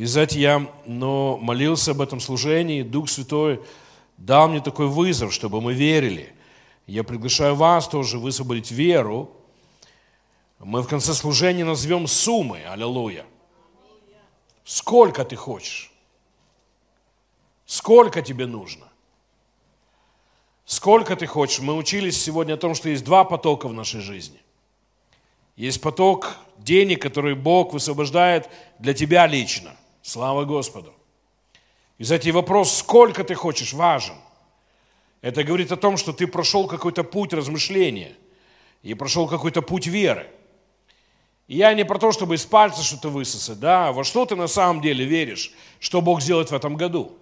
И, знаете, я но молился об этом служении, Дух Святой дал мне такой вызов, чтобы мы верили. Я приглашаю вас тоже высвободить веру. Мы в конце служения назовем суммы. Аллилуйя. Сколько ты хочешь? Сколько тебе нужно? Сколько ты хочешь? Мы учились сегодня о том, что есть два потока в нашей жизни. Есть поток денег, который Бог высвобождает для тебя лично. Слава Господу. И, знаете, вопрос, сколько ты хочешь, важен. Это говорит о том, что ты прошел какой-то путь размышления и прошел какой-то путь веры. И я не про то, чтобы из пальца что-то высосать, да, во что ты на самом деле веришь, что Бог сделает в этом году.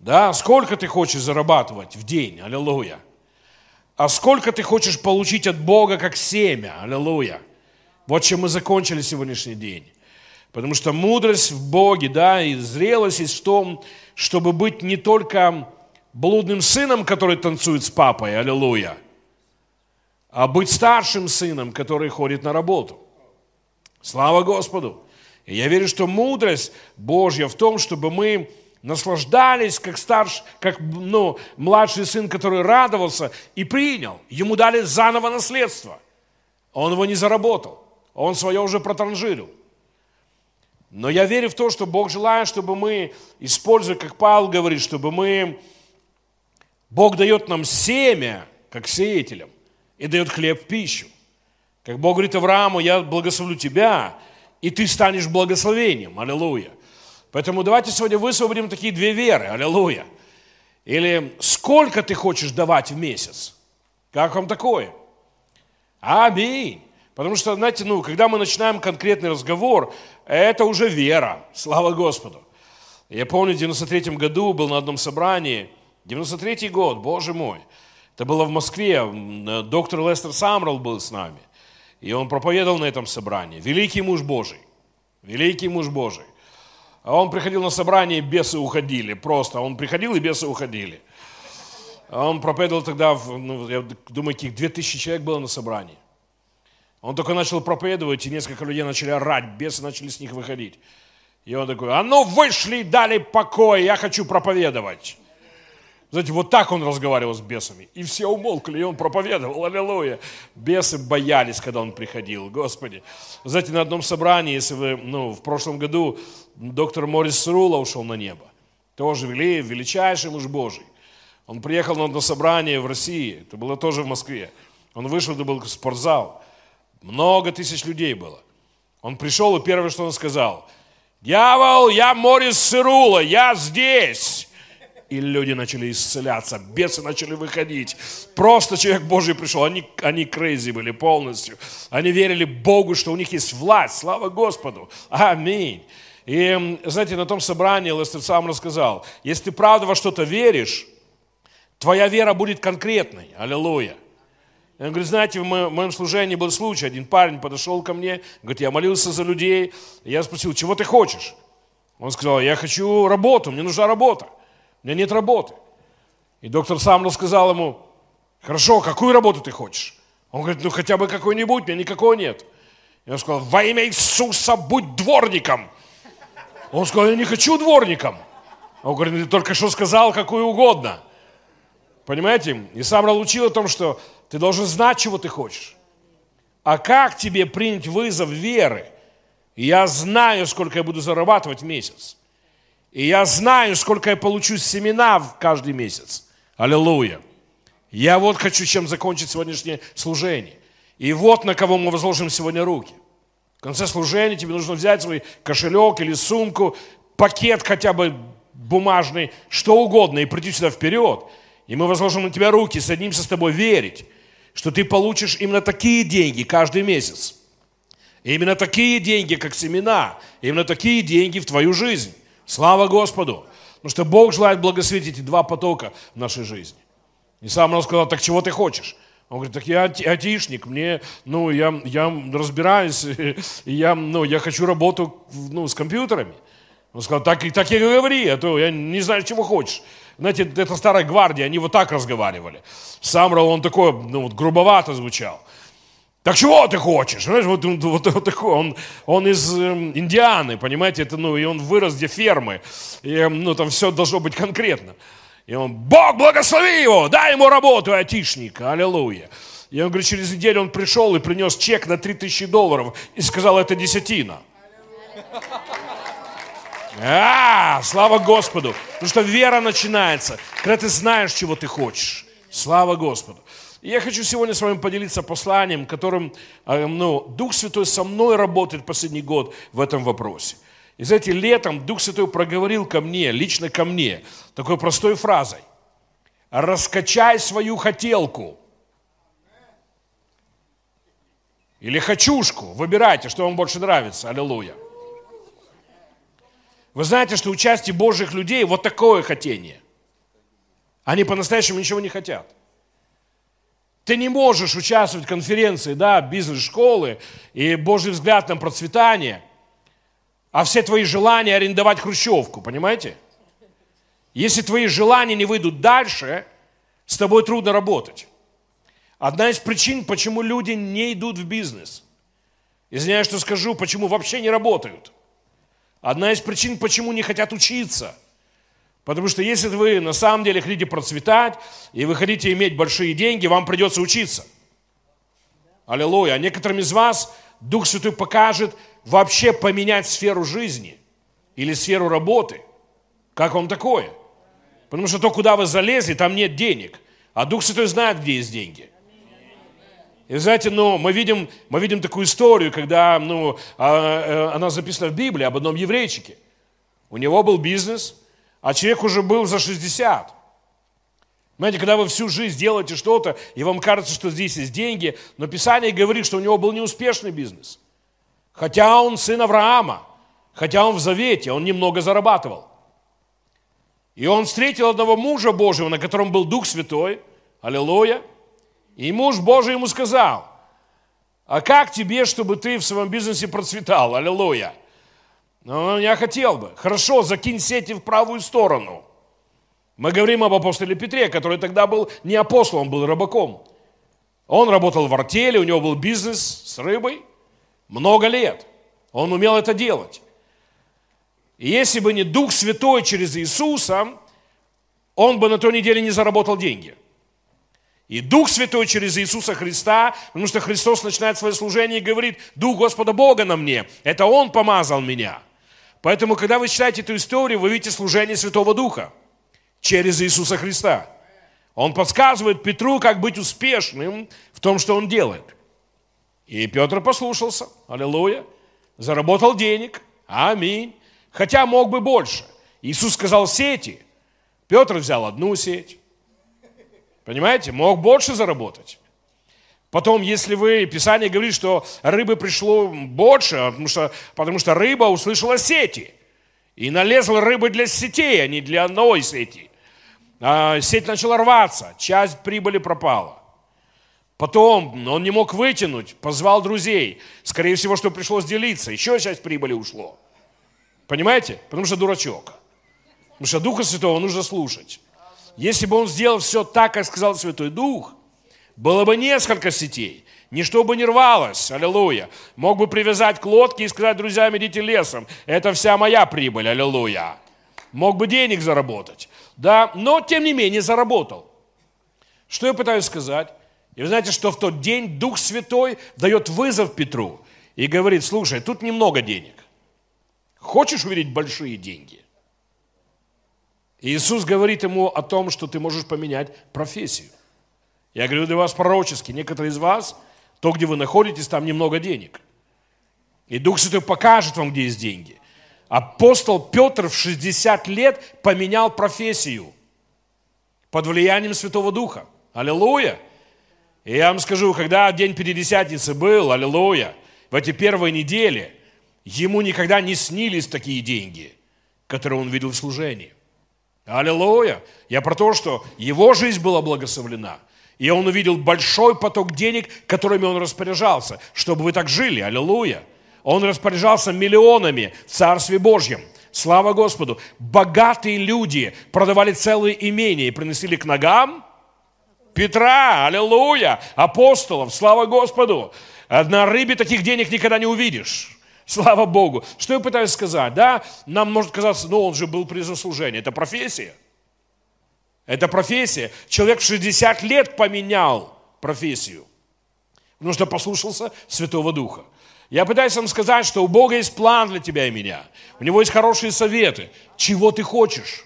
Да, сколько ты хочешь зарабатывать в день, аллилуйя. А сколько ты хочешь получить от Бога как семя, аллилуйя. Вот чем мы закончили сегодняшний день. Потому что мудрость в Боге, да, и зрелость есть в том, чтобы быть не только блудным сыном, который танцует с папой, аллилуйя, а быть старшим сыном, который ходит на работу. Слава Господу! И я верю, что мудрость Божья в том, чтобы мы наслаждались, как старш, как ну, младший сын, который радовался и принял. Ему дали заново наследство. Он его не заработал. Он свое уже протранжирил. Но я верю в то, что Бог желает, чтобы мы, используя, как Павел говорит, чтобы мы, Бог дает нам семя, как сеятелям, и дает хлеб в пищу. Как Бог говорит Аврааму, я благословлю тебя, и ты станешь благословением. Аллилуйя. Поэтому давайте сегодня высвободим такие две веры. Аллилуйя. Или сколько ты хочешь давать в месяц? Как вам такое? Аминь. Потому что, знаете, ну, когда мы начинаем конкретный разговор, это уже вера. Слава Господу. Я помню, в 93 году был на одном собрании, 93 год, боже мой. Это было в Москве, доктор Лестер Самрал был с нами. И он проповедовал на этом собрании. Великий муж Божий. Великий муж Божий. А он приходил на собрание, и бесы уходили. Просто он приходил, и бесы уходили. Он проповедовал тогда, ну, я думаю, каких 2000 человек было на собрании. Он только начал проповедовать, и несколько людей начали орать, бесы начали с них выходить. И он такой, а ну вышли и дали покой, я хочу проповедовать. Знаете, вот так он разговаривал с бесами. И все умолкли, и он проповедовал, аллилуйя. Бесы боялись, когда он приходил, Господи. Знаете, на одном собрании, если вы, ну, в прошлом году доктор Морис Рула ушел на небо. Тоже вели, величайший муж Божий. Он приехал на одно собрание в России, это было тоже в Москве. Он вышел, это был спортзал. Много тысяч людей было. Он пришел, и первое, что он сказал, «Дьявол, я Морис Церулло, я здесь!» И люди начали исцеляться, бесы начали выходить. Просто человек Божий пришел. Они, они crazy были полностью. Они верили Богу, что у них есть власть. Слава Господу. Аминь. И, знаете, на том собрании Лестер сам рассказал, если ты правда во что-то веришь, твоя вера будет конкретной. Аллилуйя. Я говорю, знаете, в моем служении был случай, один парень подошел ко мне, говорит, я молился за людей, я спросил, чего ты хочешь? Он сказал, я хочу работу, мне нужна работа. У меня нет работы. И доктор сам рассказал ему, хорошо, какую работу ты хочешь? Он говорит, ну хотя бы какой-нибудь, меня никакого нет. Я сказал, во имя Иисуса будь дворником. Он сказал, я не хочу дворником. Он говорит, «Ну, ты только что сказал, какую угодно. Понимаете? И сам учил о том, что ты должен знать, чего ты хочешь. А как тебе принять вызов веры? Я знаю, сколько я буду зарабатывать в месяц. И я знаю, сколько я получу семена в каждый месяц. Аллилуйя. Я вот хочу чем закончить сегодняшнее служение. И вот на кого мы возложим сегодня руки. В конце служения тебе нужно взять свой кошелек или сумку, пакет хотя бы бумажный, что угодно, и прийти сюда вперед. И мы возложим на тебя руки, садимся с тобой верить, что ты получишь именно такие деньги каждый месяц. Именно такие деньги, как семена, именно такие деньги в твою жизнь. Слава Господу! Потому что Бог желает благословить эти два потока в нашей жизни. И сам он сказал, так чего ты хочешь? Он говорит, так я атишник, мне, ну, я, я разбираюсь, я, ну, я хочу работу, ну, с компьютерами. Он сказал, так, так и говори, а то я не знаю, чего хочешь. Знаете, это старая гвардия, они вот так разговаривали. Самрал, он такой, ну, вот грубовато звучал. Так чего ты хочешь? Знаешь, вот, вот, вот такой, он, он из э, Индианы, понимаете, это, ну, и он вырос где фермы, и, эм, ну, там все должно быть конкретно. И он, Бог благослови его, дай ему работу, айтишник, аллилуйя. И он говорит, через неделю он пришел и принес чек на 3000 долларов и сказал, это десятина. А, слава Господу. Потому что вера начинается, когда ты знаешь, чего ты хочешь. Слава Господу. Я хочу сегодня с вами поделиться посланием, которым э, ну, Дух Святой со мной работает последний год в этом вопросе. И знаете, летом Дух Святой проговорил ко мне, лично ко мне, такой простой фразой. Раскачай свою хотелку. Или хочушку. Выбирайте, что вам больше нравится. Аллилуйя. Вы знаете, что у части Божьих людей вот такое хотение. Они по-настоящему ничего не хотят. Ты не можешь участвовать в конференции, да, бизнес-школы и Божий взгляд на процветание, а все твои желания арендовать хрущевку, понимаете? Если твои желания не выйдут дальше, с тобой трудно работать. Одна из причин, почему люди не идут в бизнес. Извиняюсь, что скажу, почему вообще не работают. Одна из причин, почему не хотят учиться – Потому что если вы на самом деле хотите процветать, и вы хотите иметь большие деньги, вам придется учиться. Аллилуйя. А некоторым из вас Дух Святой покажет вообще поменять сферу жизни или сферу работы. Как вам такое? Потому что то, куда вы залезли, там нет денег. А Дух Святой знает, где есть деньги. И знаете, ну, мы видим, мы видим такую историю, когда ну, а, э, она записана в Библии об одном еврейчике. У него был бизнес – а человек уже был за 60. Знаете, когда вы всю жизнь делаете что-то, и вам кажется, что здесь есть деньги, но Писание говорит, что у него был неуспешный бизнес. Хотя он сын Авраама, хотя он в завете, он немного зарабатывал. И он встретил одного мужа Божьего, на котором был Дух Святой, аллилуйя, и муж Божий ему сказал, а как тебе, чтобы ты в своем бизнесе процветал, аллилуйя? Но я хотел бы. Хорошо, закинь сети в правую сторону. Мы говорим об апостоле Петре, который тогда был не апостолом, он был рыбаком. Он работал в артели, у него был бизнес с рыбой много лет. Он умел это делать. И если бы не Дух Святой через Иисуса, он бы на той неделе не заработал деньги. И Дух Святой через Иисуса Христа, потому что Христос начинает свое служение и говорит, Дух Господа Бога на мне, это Он помазал меня – Поэтому, когда вы читаете эту историю, вы видите служение Святого Духа через Иисуса Христа. Он подсказывает Петру, как быть успешным в том, что он делает. И Петр послушался, аллилуйя, заработал денег, аминь, хотя мог бы больше. Иисус сказал сети, Петр взял одну сеть. Понимаете, мог больше заработать. Потом, если вы, Писание говорит, что рыбы пришло больше, потому что, потому что рыба услышала сети. И налезла рыбы для сетей, а не для одной сети. А сеть начала рваться, часть прибыли пропала. Потом он не мог вытянуть, позвал друзей. Скорее всего, что пришлось делиться. Еще часть прибыли ушло. Понимаете? Потому что дурачок. Потому что Духа Святого нужно слушать. Если бы он сделал все так, как сказал Святой Дух – было бы несколько сетей, ничто бы не рвалось, аллилуйя. Мог бы привязать к лодке и сказать, друзьям, идите лесом, это вся моя прибыль, аллилуйя. Мог бы денег заработать, да, но тем не менее заработал. Что я пытаюсь сказать? И вы знаете, что в тот день Дух Святой дает вызов Петру и говорит, слушай, тут немного денег. Хочешь увидеть большие деньги? Иисус говорит ему о том, что ты можешь поменять профессию. Я говорю для вас пророчески. Некоторые из вас, то, где вы находитесь, там немного денег. И Дух Святой покажет вам, где есть деньги. Апостол Петр в 60 лет поменял профессию под влиянием Святого Духа. Аллилуйя! И я вам скажу, когда день Пятидесятницы был, аллилуйя, в эти первые недели, ему никогда не снились такие деньги, которые он видел в служении. Аллилуйя! Я про то, что его жизнь была благословлена – и он увидел большой поток денег, которыми он распоряжался, чтобы вы так жили. Аллилуйя. Он распоряжался миллионами в Царстве Божьем. Слава Господу. Богатые люди продавали целые имения и приносили к ногам Петра, аллилуйя, апостолов, слава Господу. На рыбе таких денег никогда не увидишь. Слава Богу. Что я пытаюсь сказать? Да, нам может казаться, ну он же был призван служения. Это профессия. Это профессия. Человек в 60 лет поменял профессию. Потому что послушался Святого Духа. Я пытаюсь вам сказать, что у Бога есть план для тебя и меня. У Него есть хорошие советы. Чего ты хочешь?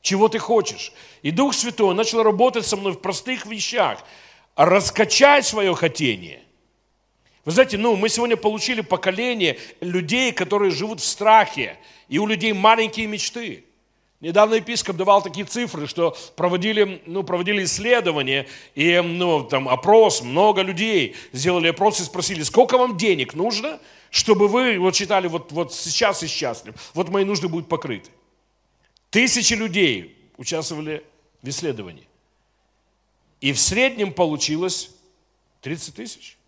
Чего ты хочешь? И Дух Святой начал работать со мной в простых вещах. Раскачай свое хотение. Вы знаете, ну, мы сегодня получили поколение людей, которые живут в страхе. И у людей маленькие мечты. Недавно епископ давал такие цифры, что проводили, ну, проводили исследования и ну, там, опрос, много людей сделали опрос и спросили, сколько вам денег нужно, чтобы вы вот читали вот, вот сейчас и счастлив, вот мои нужды будут покрыты. Тысячи людей участвовали в исследовании. И в среднем получилось 30 тысяч.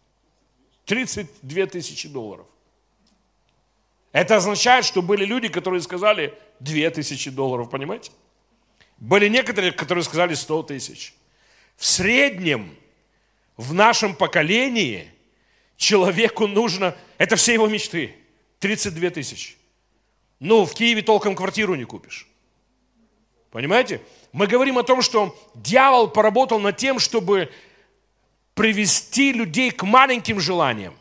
32 тысячи долларов. Это означает, что были люди, которые сказали 2000 долларов, понимаете? Были некоторые, которые сказали 100 тысяч. В среднем в нашем поколении человеку нужно, это все его мечты, 32 тысячи. Ну, в Киеве толком квартиру не купишь. Понимаете? Мы говорим о том, что дьявол поработал над тем, чтобы привести людей к маленьким желаниям.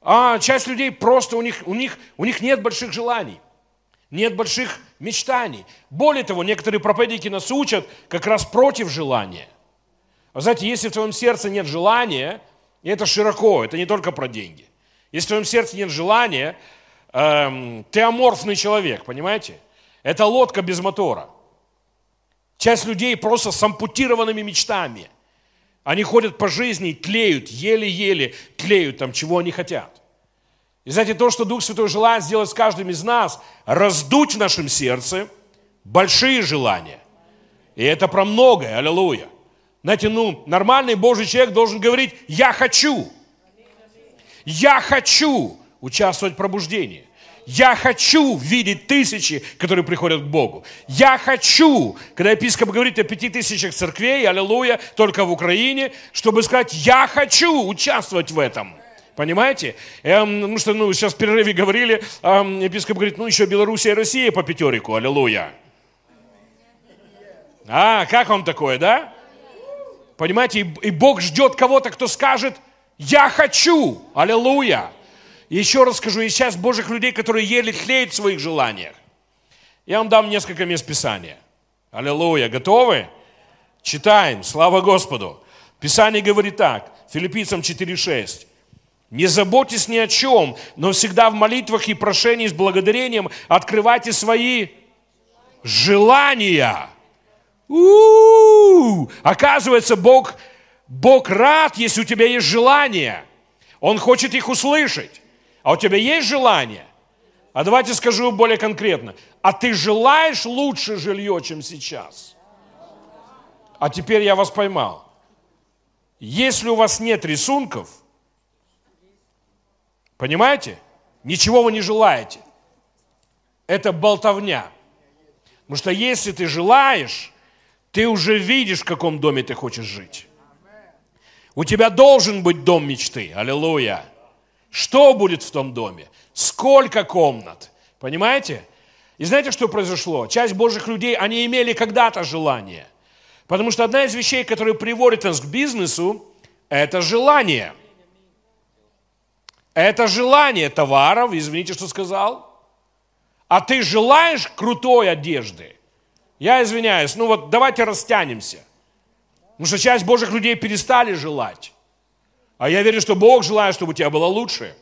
А часть людей просто, у них, у них, у них нет больших желаний, нет больших мечтаний. Более того, некоторые проповедники нас учат как раз против желания. Вы знаете, если в твоем сердце нет желания, и это широко, это не только про деньги. Если в твоем сердце нет желания, эм, ты аморфный человек, понимаете? Это лодка без мотора. Часть людей просто с ампутированными мечтами – они ходят по жизни и тлеют, еле-еле тлеют там, чего они хотят. И знаете, то, что Дух Святой желает сделать с каждым из нас, раздуть в нашем сердце большие желания. И это про многое, аллилуйя. Знаете, ну, нормальный Божий человек должен говорить, я хочу. Я хочу участвовать в пробуждении. Я хочу видеть тысячи, которые приходят к Богу. Я хочу, когда епископ говорит о пяти тысячах церквей, аллилуйя, только в Украине, чтобы сказать, я хочу участвовать в этом. Понимаете? Эм, потому что ну, сейчас в перерыве говорили, эм, епископ говорит, ну еще Белоруссия и Россия по пятерику, аллилуйя. А, как вам такое, да? Понимаете, и, и Бог ждет кого-то, кто скажет, я хочу, аллилуйя. Еще раз скажу, и сейчас Божьих людей, которые еле тлеют в своих желаниях. Я вам дам несколько мест Писания. Аллилуйя. Готовы? Читаем. Слава Господу. Писание говорит так. Филиппийцам 4.6. Не заботьтесь ни о чем, но всегда в молитвах и прошении с благодарением открывайте свои желания. У-у-у! Оказывается, Бог, Бог рад, если у тебя есть желания. Он хочет их услышать. А у тебя есть желание? А давайте скажу более конкретно. А ты желаешь лучше жилье, чем сейчас? А теперь я вас поймал. Если у вас нет рисунков, понимаете, ничего вы не желаете. Это болтовня. Потому что если ты желаешь, ты уже видишь, в каком доме ты хочешь жить. У тебя должен быть дом мечты. Аллилуйя. Что будет в том доме? Сколько комнат? Понимаете? И знаете, что произошло? Часть Божьих людей, они имели когда-то желание. Потому что одна из вещей, которая приводит нас к бизнесу, это желание. Это желание товаров, извините, что сказал. А ты желаешь крутой одежды? Я извиняюсь, ну вот давайте растянемся. Потому что часть Божьих людей перестали желать. А я верю, что Бог желает, чтобы у тебя было лучше.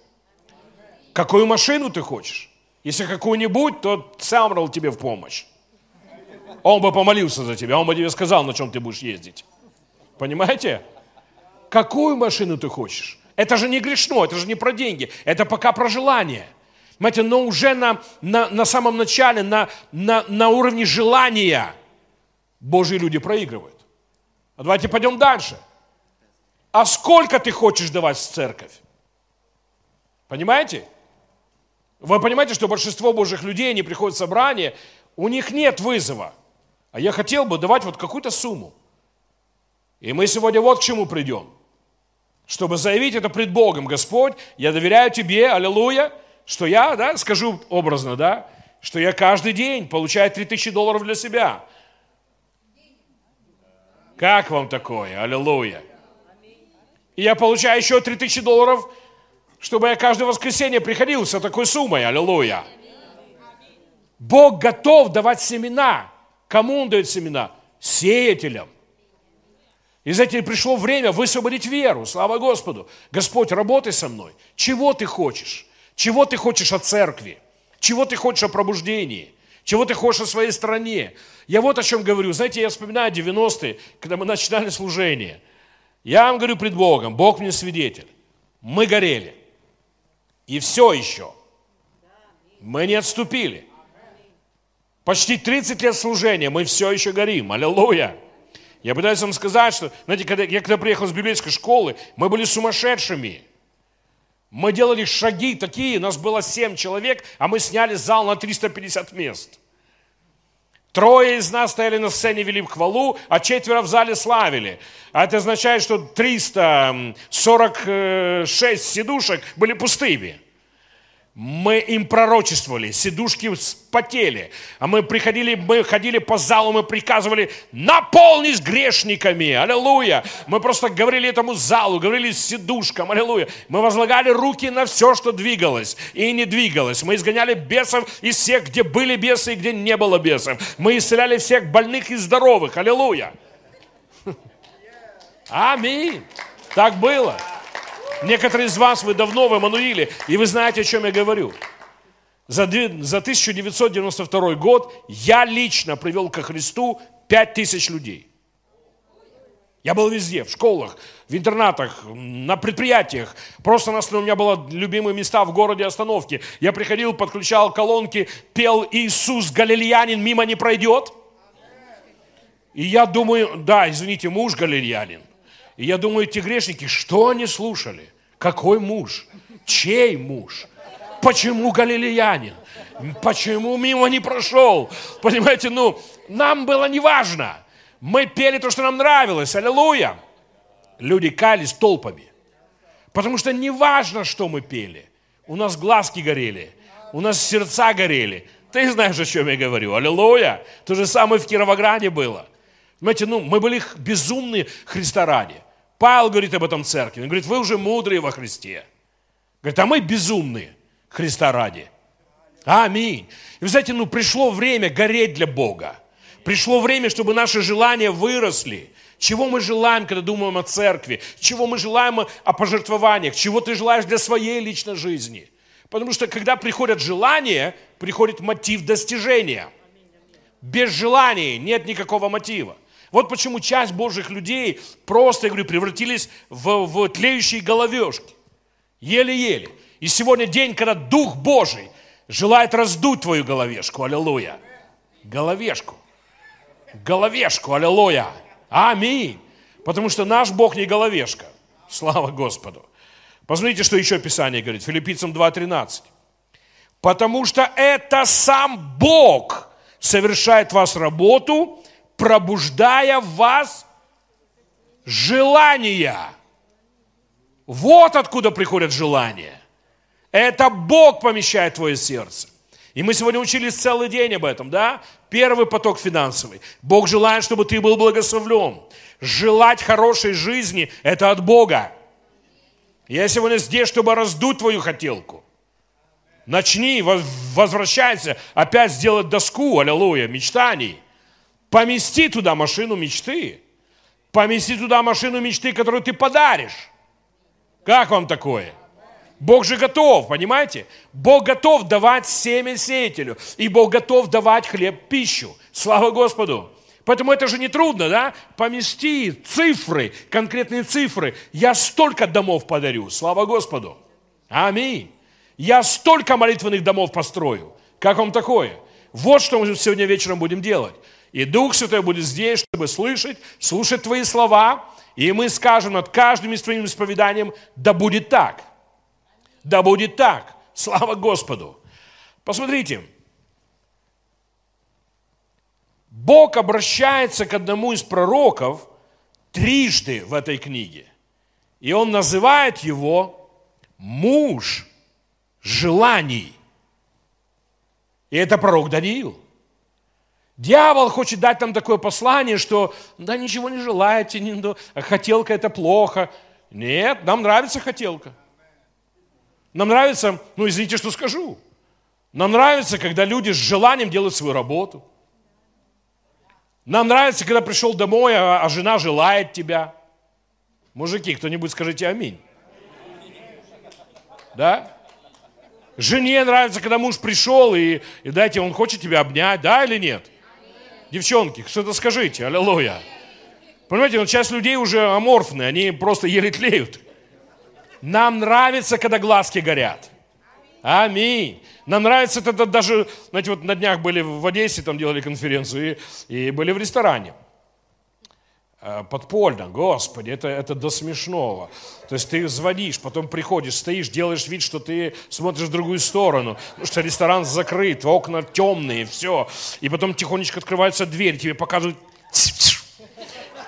Какую машину ты хочешь? Если какую-нибудь, то Самрал тебе в помощь. Он бы помолился за тебя, он бы тебе сказал, на чем ты будешь ездить. Понимаете? Какую машину ты хочешь? Это же не грешно, это же не про деньги, это пока про желание. Понимаете, но уже на, на, на самом начале, на, на, на уровне желания Божьи люди проигрывают. А давайте пойдем дальше – а сколько ты хочешь давать в церковь? Понимаете? Вы понимаете, что большинство Божьих людей, они приходят в собрание, у них нет вызова. А я хотел бы давать вот какую-то сумму. И мы сегодня вот к чему придем. Чтобы заявить это пред Богом. Господь, я доверяю Тебе, аллилуйя, что я, да, скажу образно, да, что я каждый день получаю 3000 долларов для себя. Как вам такое? Аллилуйя. И я получаю еще 3000 долларов, чтобы я каждое воскресенье приходил с такой суммой. Аллилуйя. Бог готов давать семена. Кому Он дает семена? Сеятелям. И знаете, пришло время высвободить веру. Слава Господу. Господь, работай со мной. Чего ты хочешь? Чего ты хочешь от церкви? Чего ты хочешь о пробуждении? Чего ты хочешь о своей стране? Я вот о чем говорю. Знаете, я вспоминаю 90-е, когда мы начинали служение. Я вам говорю пред Богом, Бог мне свидетель. Мы горели. И все еще. Мы не отступили. Почти 30 лет служения, мы все еще горим. Аллилуйя. Я пытаюсь вам сказать, что, знаете, когда я когда приехал с библейской школы, мы были сумасшедшими. Мы делали шаги такие, нас было 7 человек, а мы сняли зал на 350 мест. Трое из нас стояли на сцене, вели хвалу, а четверо в зале славили. А это означает, что 346 сидушек были пустыми. Мы им пророчествовали, сидушки спотели. А мы приходили, мы ходили по залу, мы приказывали, наполнись грешниками, аллилуйя. Мы просто говорили этому залу, говорили сидушкам, аллилуйя. Мы возлагали руки на все, что двигалось и не двигалось. Мы изгоняли бесов из всех, где были бесы и где не было бесов. Мы исцеляли всех больных и здоровых, аллилуйя. Аминь. Так было. Некоторые из вас, вы давно в Эммануиле, и вы знаете, о чем я говорю. За, за 1992 год я лично привел ко Христу 5000 людей. Я был везде, в школах, в интернатах, на предприятиях. Просто нас, у меня было любимые места в городе остановки. Я приходил, подключал колонки, пел «Иисус Галилеянин мимо не пройдет». И я думаю, да, извините, муж галилеянин. И я думаю, эти грешники, что они слушали? Какой муж? Чей муж? Почему галилеянин? Почему мимо не прошел? Понимаете, ну, нам было не важно. Мы пели то, что нам нравилось. Аллилуйя. Люди кались толпами. Потому что не важно, что мы пели. У нас глазки горели. У нас сердца горели. Ты знаешь, о чем я говорю. Аллилуйя. То же самое в Кировограде было. Понимаете, ну, мы были безумные Христа ради. Павел говорит об этом церкви. Он говорит, вы уже мудрые во Христе. Говорит, а мы безумные Христа ради. Аминь. И вы знаете, ну пришло время гореть для Бога. Пришло время, чтобы наши желания выросли. Чего мы желаем, когда думаем о церкви? Чего мы желаем о пожертвованиях? Чего ты желаешь для своей личной жизни? Потому что когда приходят желания, приходит мотив достижения. Без желания нет никакого мотива. Вот почему часть Божьих людей просто, я говорю, превратились в, в тлеющие головешки. Еле-еле. И сегодня день, когда Дух Божий желает раздуть твою головешку. Аллилуйя. Головешку. Головешку. Аллилуйя. Аминь. Потому что наш Бог не головешка. Слава Господу. Посмотрите, что еще Писание говорит. Филиппийцам 2.13. Потому что это сам Бог совершает вас работу, пробуждая в вас желания. Вот откуда приходят желания. Это Бог помещает в твое сердце. И мы сегодня учились целый день об этом, да? Первый поток финансовый. Бог желает, чтобы ты был благословлен. Желать хорошей жизни – это от Бога. Я сегодня здесь, чтобы раздуть твою хотелку. Начни, возвращайся, опять сделать доску, аллилуйя, мечтаний – Помести туда машину мечты. Помести туда машину мечты, которую ты подаришь. Как вам такое? Бог же готов, понимаете? Бог готов давать семя сеятелю. И Бог готов давать хлеб, пищу. Слава Господу. Поэтому это же не трудно, да? Помести цифры, конкретные цифры. Я столько домов подарю. Слава Господу. Аминь. Я столько молитвенных домов построю. Как вам такое? Вот что мы сегодня вечером будем делать. И Дух Святой будет здесь, чтобы слышать, слушать Твои слова, и мы скажем над каждым из Твоим исповеданием, да будет так. Да будет так. Слава Господу. Посмотрите. Бог обращается к одному из пророков трижды в этой книге. И он называет его муж желаний. И это пророк Даниил. Дьявол хочет дать нам такое послание, что да ничего не желаете, не, хотелка это плохо. Нет, нам нравится хотелка. Нам нравится, ну извините, что скажу, нам нравится, когда люди с желанием делают свою работу. Нам нравится, когда пришел домой, а, а жена желает тебя. Мужики, кто-нибудь скажите аминь. Да? Жене нравится, когда муж пришел, и, и дайте, он хочет тебя обнять, да или нет? Девчонки, что-то скажите, аллилуйя. Понимаете, вот часть людей уже аморфные, они просто еле тлеют. Нам нравится, когда глазки горят. Аминь. Нам нравится это даже, знаете, вот на днях были в Одессе, там делали конференцию, и, и были в ресторане. Э, подпольно, Господи, это, это до смешного. То есть ты звонишь, потом приходишь, стоишь, делаешь вид, что ты смотришь в другую сторону, потому что ресторан закрыт, окна темные, все. И потом тихонечко открывается дверь, тебе показывают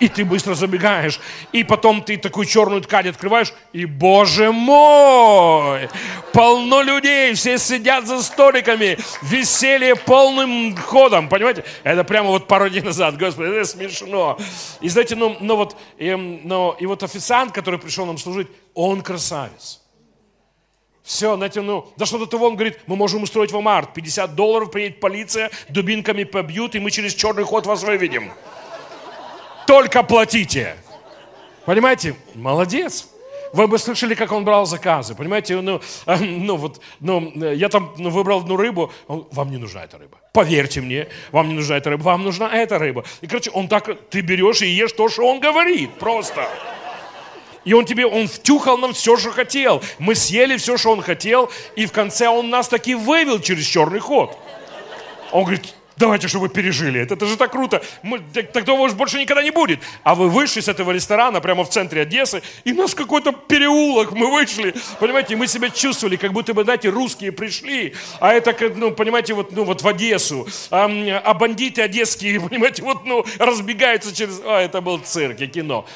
и ты быстро забегаешь. И потом ты такую черную ткань открываешь, и, боже мой, полно людей, все сидят за столиками, веселье полным ходом, понимаете? Это прямо вот пару дней назад, господи, это смешно. И знаете, ну, ну вот, и, ну, и вот официант, который пришел нам служить, он красавец. Все, знаете, ну, да что-то того, он говорит, мы можем устроить вам арт, 50 долларов, приедет полиция, дубинками побьют, и мы через черный ход вас выведем только платите. Понимаете? Молодец. Вы бы слышали, как он брал заказы. Понимаете, ну, э, ну вот, ну, я там ну, выбрал одну рыбу, он, вам не нужна эта рыба. Поверьте мне, вам не нужна эта рыба, вам нужна эта рыба. И, короче, он так, ты берешь и ешь то, что он говорит, просто. И он тебе, он втюхал нам все, что хотел. Мы съели все, что он хотел, и в конце он нас таки вывел через черный ход. Он говорит, Давайте, чтобы вы пережили это. Это же так круто. Мы, тогда может больше никогда не будет. А вы вышли с этого ресторана прямо в центре Одессы, и у нас какой-то переулок, мы вышли. Понимаете, мы себя чувствовали, как будто бы, знаете, русские пришли, а это, ну, понимаете, вот, ну, вот в Одессу. А, а бандиты одесские, понимаете, вот, ну, разбегаются через... А, это был цирк и кино.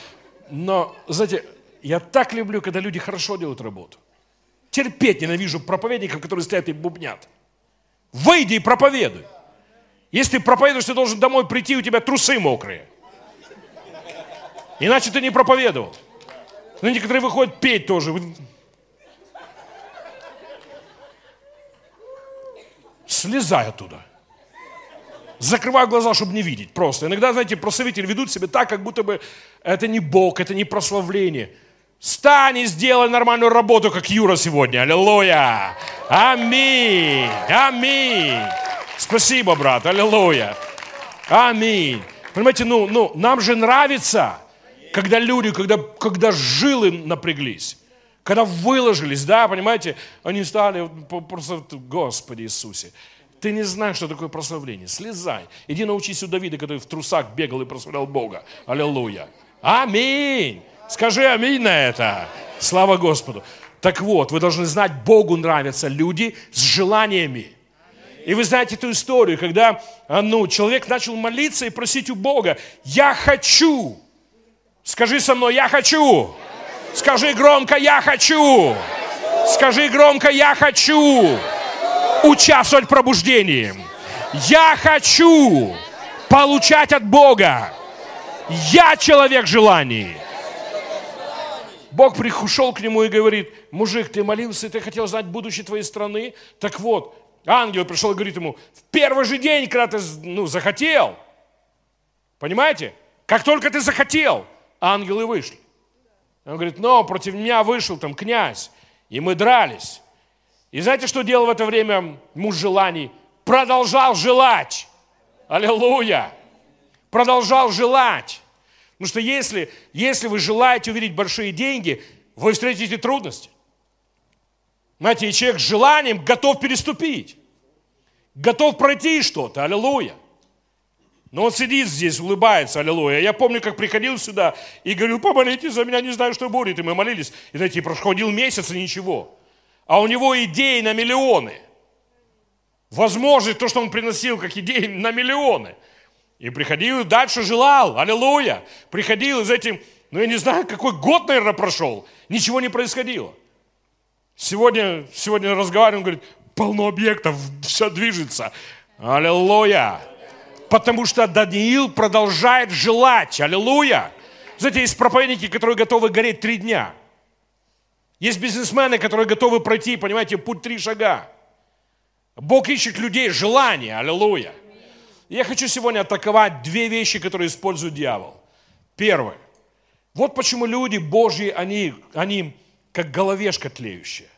Но, знаете, я так люблю, когда люди хорошо делают работу. Терпеть ненавижу проповедников, которые стоят и бубнят. Выйди и проповедуй. Если ты проповедуешь, ты должен домой прийти, у тебя трусы мокрые. Иначе ты не проповедовал. Но некоторые выходят петь тоже. Слезай оттуда. Закрываю глаза, чтобы не видеть просто. Иногда, знаете, прославители ведут себя так, как будто бы это не Бог, это не прославление. Стань и сделай нормальную работу, как Юра сегодня. Аллилуйя. Аминь. Аминь. Спасибо, брат, аллилуйя. Аминь. Понимаете, ну, ну, нам же нравится, когда люди, когда, когда жилы напряглись, когда выложились, да, понимаете, они стали просто, Господи Иисусе, ты не знаешь, что такое прославление. Слезай. Иди научись у Давида, который в трусах бегал и прославлял Бога. Аллилуйя. Аминь. Скажи аминь на это. Слава Господу. Так вот, вы должны знать, Богу нравятся люди с желаниями. И вы знаете эту историю, когда а, ну, человек начал молиться и просить у Бога, я хочу. Скажи со мной, я хочу. Скажи громко, я хочу. Скажи громко, я хочу участвовать в пробуждении. Я хочу получать от Бога. Я человек желаний. Бог пришел к нему и говорит, мужик, ты молился, ты хотел знать будущее твоей страны. Так вот, Ангел пришел и говорит ему, в первый же день, когда ты ну, захотел, понимаете? Как только ты захотел, ангелы вышли. Он говорит, но против меня вышел там князь, и мы дрались. И знаете, что делал в это время муж желаний? Продолжал желать. Аллилуйя! Продолжал желать. Потому что если, если вы желаете увидеть большие деньги, вы встретите трудности. Знаете, и человек с желанием готов переступить. Готов пройти что-то. Аллилуйя. Но он сидит здесь, улыбается, аллилуйя. Я помню, как приходил сюда и говорил, помолитесь за меня, не знаю, что будет. И мы молились. И знаете, проходил месяц и ничего. А у него идеи на миллионы. Возможность, то, что он приносил как идеи на миллионы. И приходил и дальше желал. Аллилуйя. Приходил из этим, ну я не знаю, какой год, наверное, прошел. Ничего не происходило. Сегодня, сегодня разговариваем, говорит, полно объектов, все движется. Аллилуйя. Потому что Даниил продолжает желать. Аллилуйя. Знаете, есть проповедники, которые готовы гореть три дня. Есть бизнесмены, которые готовы пройти, понимаете, путь три шага. Бог ищет людей желания. Аллилуйя. Я хочу сегодня атаковать две вещи, которые использует дьявол. Первое. Вот почему люди Божьи, они, они как головешка тлеющая.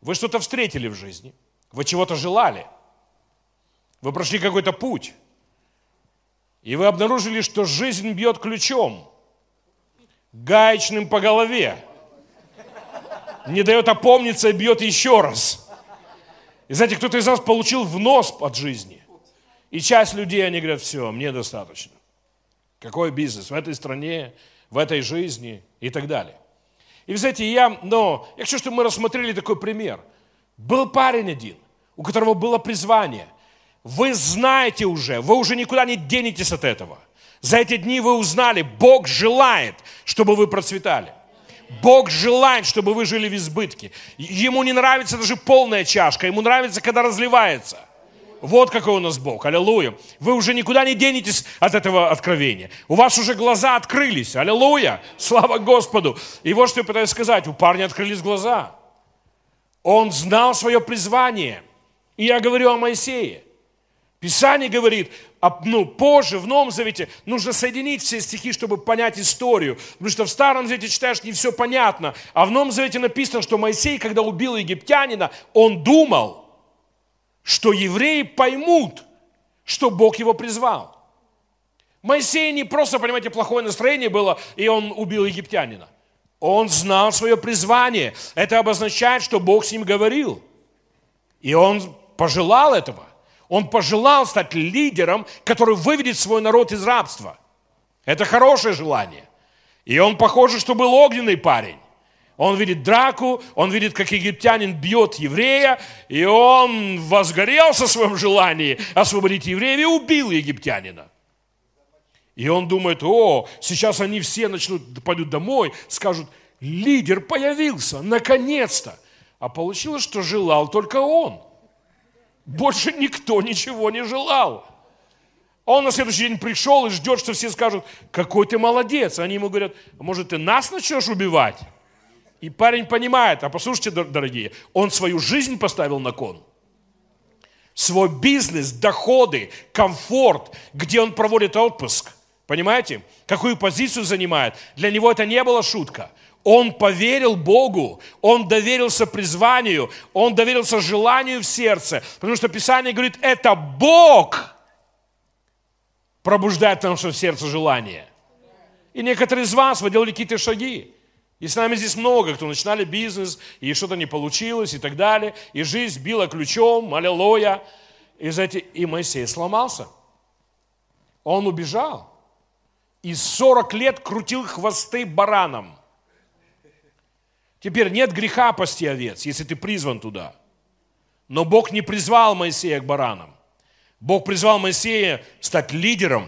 Вы что-то встретили в жизни, вы чего-то желали, вы прошли какой-то путь, и вы обнаружили, что жизнь бьет ключом, гаечным по голове, не дает опомниться и бьет еще раз. И знаете, кто-то из нас получил в нос от жизни. И часть людей, они говорят, все, мне достаточно. Какой бизнес в этой стране, в этой жизни и так далее. И вы знаете, я, но, я хочу, чтобы мы рассмотрели такой пример. Был парень один, у которого было призвание. Вы знаете уже, вы уже никуда не денетесь от этого. За эти дни вы узнали, Бог желает, чтобы вы процветали. Бог желает, чтобы вы жили в избытке. Ему не нравится даже полная чашка, ему нравится, когда разливается – вот какой у нас Бог. Аллилуйя. Вы уже никуда не денетесь от этого откровения. У вас уже глаза открылись. Аллилуйя. Слава Господу. И вот что я пытаюсь сказать. У парня открылись глаза. Он знал свое призвание. И я говорю о Моисее. Писание говорит, ну, позже, в Новом Завете, нужно соединить все стихи, чтобы понять историю. Потому что в Старом Завете читаешь, не все понятно. А в Новом Завете написано, что Моисей, когда убил египтянина, он думал – что евреи поймут, что Бог его призвал. Моисей не просто, понимаете, плохое настроение было, и он убил египтянина. Он знал свое призвание. Это обозначает, что Бог с ним говорил. И он пожелал этого. Он пожелал стать лидером, который выведет свой народ из рабства. Это хорошее желание. И он, похоже, что был огненный парень. Он видит драку, он видит, как египтянин бьет еврея, и он возгорелся в своем желании освободить евреев и убил египтянина. И он думает, о, сейчас они все начнут, пойдут домой, скажут, лидер появился, наконец-то. А получилось, что желал только он. Больше никто ничего не желал. Он на следующий день пришел и ждет, что все скажут, какой ты молодец. Они ему говорят, «А может, ты нас начнешь убивать? И парень понимает, а послушайте, дорогие, он свою жизнь поставил на кон. Свой бизнес, доходы, комфорт, где он проводит отпуск. Понимаете? Какую позицию занимает. Для него это не была шутка. Он поверил Богу, он доверился призванию, он доверился желанию в сердце. Потому что Писание говорит, это Бог пробуждает в нашем сердце желание. И некоторые из вас, вы делали какие-то шаги. И с нами здесь много, кто начинали бизнес, и что-то не получилось, и так далее. И жизнь била ключом, аллилуйя. И, знаете, и Моисей сломался. Он убежал. И 40 лет крутил хвосты баранам. Теперь нет греха пасти овец, если ты призван туда. Но Бог не призвал Моисея к баранам. Бог призвал Моисея стать лидером,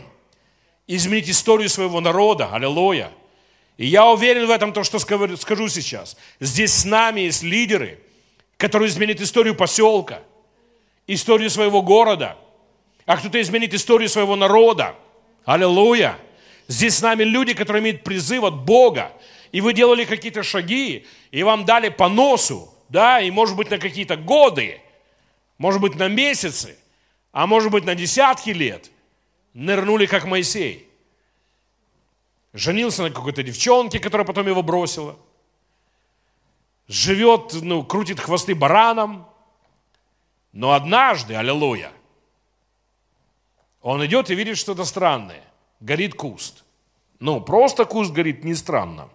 изменить историю своего народа. Аллилуйя. И я уверен в этом, то, что скажу сейчас. Здесь с нами есть лидеры, которые изменят историю поселка, историю своего города, а кто-то изменит историю своего народа. Аллилуйя! Здесь с нами люди, которые имеют призыв от Бога, и вы делали какие-то шаги, и вам дали по носу, да, и может быть на какие-то годы, может быть на месяцы, а может быть на десятки лет, нырнули как Моисей женился на какой-то девчонке, которая потом его бросила, живет, ну, крутит хвосты баранам, но однажды, аллилуйя, он идет и видит что-то странное. Горит куст. Ну, просто куст горит, не странно.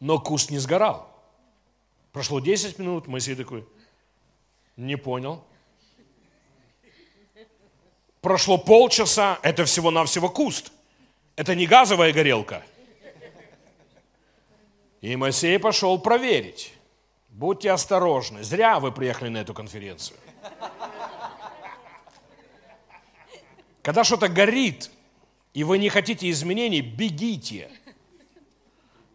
Но куст не сгорал. Прошло 10 минут, Моисей такой, не понял. Прошло полчаса, это всего-навсего куст. Это не газовая горелка. И Моисей пошел проверить. Будьте осторожны. Зря вы приехали на эту конференцию. Когда что-то горит, и вы не хотите изменений, бегите.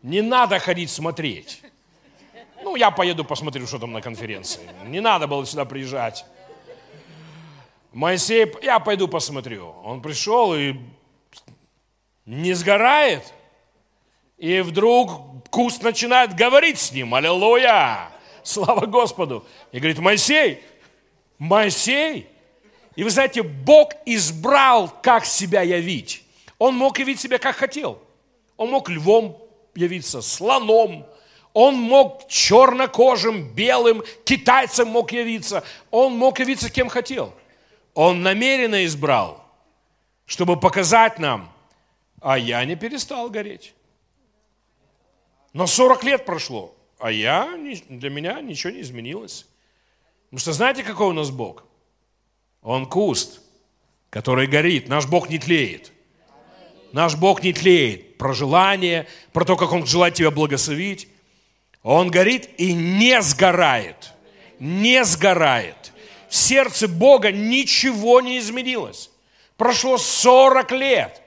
Не надо ходить смотреть. Ну, я поеду посмотрю, что там на конференции. Не надо было сюда приезжать. Моисей, я пойду посмотрю. Он пришел и не сгорает. И вдруг куст начинает говорить с ним. Аллилуйя! Слава Господу! И говорит, Моисей, Моисей. И вы знаете, Бог избрал, как себя явить. Он мог явить себя, как хотел. Он мог львом явиться, слоном. Он мог чернокожим, белым, китайцем мог явиться. Он мог явиться кем хотел. Он намеренно избрал, чтобы показать нам, а я не перестал гореть. Но 40 лет прошло, а я, для меня ничего не изменилось. Потому что знаете, какой у нас Бог? Он куст, который горит. Наш Бог не тлеет. Наш Бог не тлеет. Про желание, про то, как Он желает тебя благословить. Он горит и не сгорает. Не сгорает. В сердце Бога ничего не изменилось. Прошло 40 лет.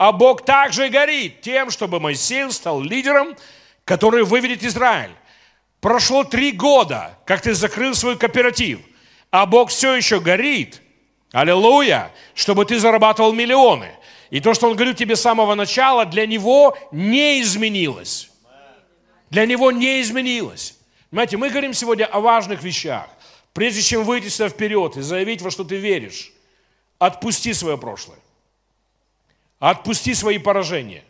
А Бог также горит тем, чтобы Моисей стал лидером, который выведет Израиль. Прошло три года, как ты закрыл свой кооператив, а Бог все еще горит. Аллилуйя! Чтобы ты зарабатывал миллионы. И то, что Он говорил тебе с самого начала, для Него не изменилось. Для Него не изменилось. Понимаете, мы говорим сегодня о важных вещах. Прежде чем выйти сюда вперед и заявить, во что ты веришь, отпусти свое прошлое. Отпусти свои поражения.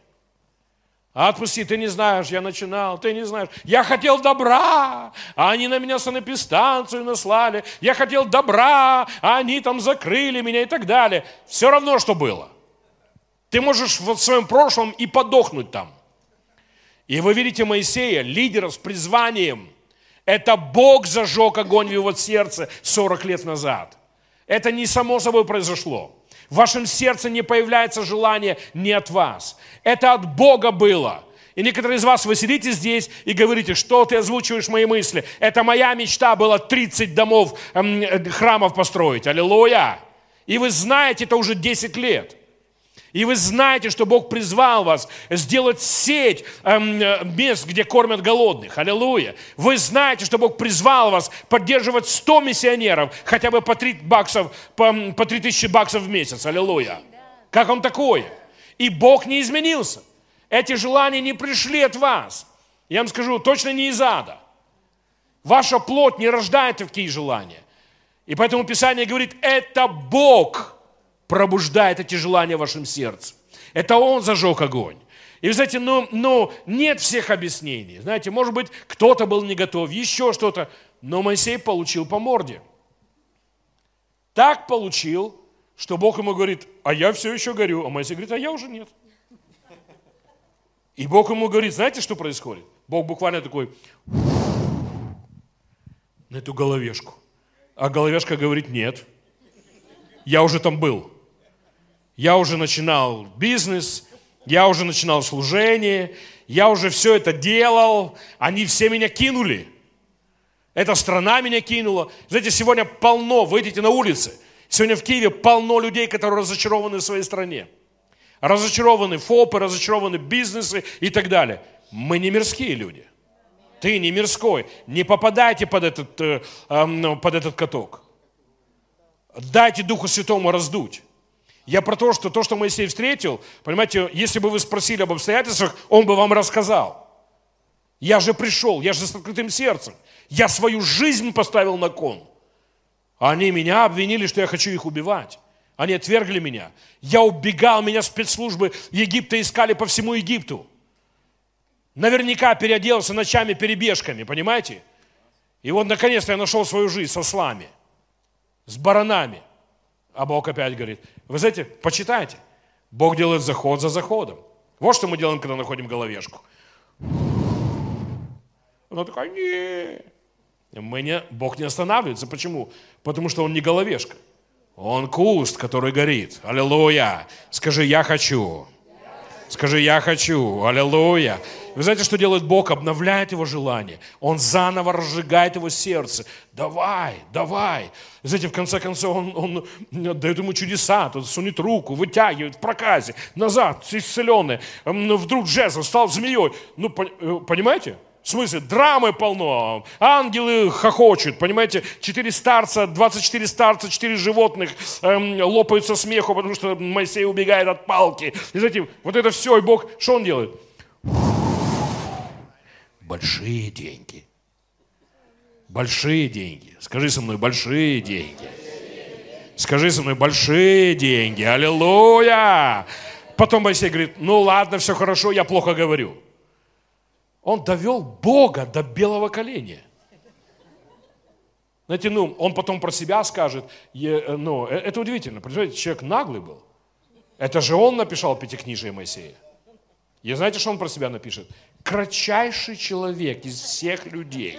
Отпусти, ты не знаешь, я начинал, ты не знаешь. Я хотел добра, а они на меня санэпистанцию наслали. Я хотел добра, а они там закрыли меня и так далее. Все равно, что было. Ты можешь в своем прошлом и подохнуть там. И вы видите Моисея, лидера с призванием. Это Бог зажег огонь в его сердце 40 лет назад. Это не само собой произошло. В вашем сердце не появляется желание не от вас. Это от Бога было. И некоторые из вас, вы сидите здесь и говорите, что ты озвучиваешь мои мысли. Это моя мечта была 30 домов, эм, э, храмов построить. Аллилуйя. И вы знаете это уже 10 лет. И вы знаете, что Бог призвал вас сделать сеть эм, э, мест, где кормят голодных. Аллилуйя. Вы знаете, что Бог призвал вас поддерживать 100 миссионеров, хотя бы по 3, баксов, по, по 3 тысячи баксов в месяц. Аллилуйя. Как он такое? И Бог не изменился. Эти желания не пришли от вас. Я вам скажу, точно не из ада. Ваша плоть не рождает такие желания. И поэтому Писание говорит, это Бог – пробуждает эти желания в вашем сердце. Это Он зажег огонь. И вы знаете, ну, ну нет всех объяснений. Знаете, может быть, кто-то был не готов, еще что-то. Но Моисей получил по морде. Так получил, что Бог ему говорит, а я все еще горю. А Моисей говорит, а я уже нет. И Бог ему говорит, знаете, что происходит? Бог буквально такой на эту головешку. А головешка говорит, нет, я уже там был. Я уже начинал бизнес, я уже начинал служение, я уже все это делал, они все меня кинули. Эта страна меня кинула. Знаете, сегодня полно, выйдите на улицы. Сегодня в Киеве полно людей, которые разочарованы в своей стране. Разочарованы ФОПы, разочарованы бизнесы и так далее. Мы не мирские люди. Ты не мирской. Не попадайте под этот, э, под этот каток. Дайте Духу Святому раздуть. Я про то, что то, что Моисей встретил, понимаете, если бы вы спросили об обстоятельствах, он бы вам рассказал. Я же пришел, я же с открытым сердцем. Я свою жизнь поставил на кон. Они меня обвинили, что я хочу их убивать. Они отвергли меня. Я убегал, меня спецслужбы Египта искали по всему Египту. Наверняка переоделся ночами перебежками, понимаете? И вот наконец-то я нашел свою жизнь со слами, с баранами. А Бог опять говорит, вы знаете, почитайте. Бог делает заход за заходом. Вот что мы делаем, когда находим головешку. Она такая, не. Мы не, Бог не останавливается. Почему? Потому что Он не головешка. Он куст, который горит. Аллилуйя. Скажи, я хочу Скажи, я хочу. Аллилуйя. Вы знаете, что делает Бог? Обновляет его желание. Он заново разжигает его сердце. Давай, давай. Знаете, в конце концов, он, он дает ему чудеса. Тут сунет руку, вытягивает в проказе. Назад, исцеленный. Вдруг жезл стал змеей. Ну, э, понимаете? В смысле, драмы полно, ангелы хохочут, понимаете, четыре старца, 24 старца, четыре животных эм, лопаются смеху, потому что Моисей убегает от палки. И знаете, вот это все, и Бог, что он делает? Большие деньги. Большие деньги. Скажи со мной, большие деньги. Скажи со мной, большие деньги. Аллилуйя! Потом Моисей говорит, ну ладно, все хорошо, я плохо говорю. Он довел Бога до белого коленя. Знаете, ну, он потом про себя скажет, э, ну, э, это удивительно, понимаете, человек наглый был. Это же он написал Пятикнижие Моисея. И знаете, что он про себя напишет? Кратчайший человек из всех людей.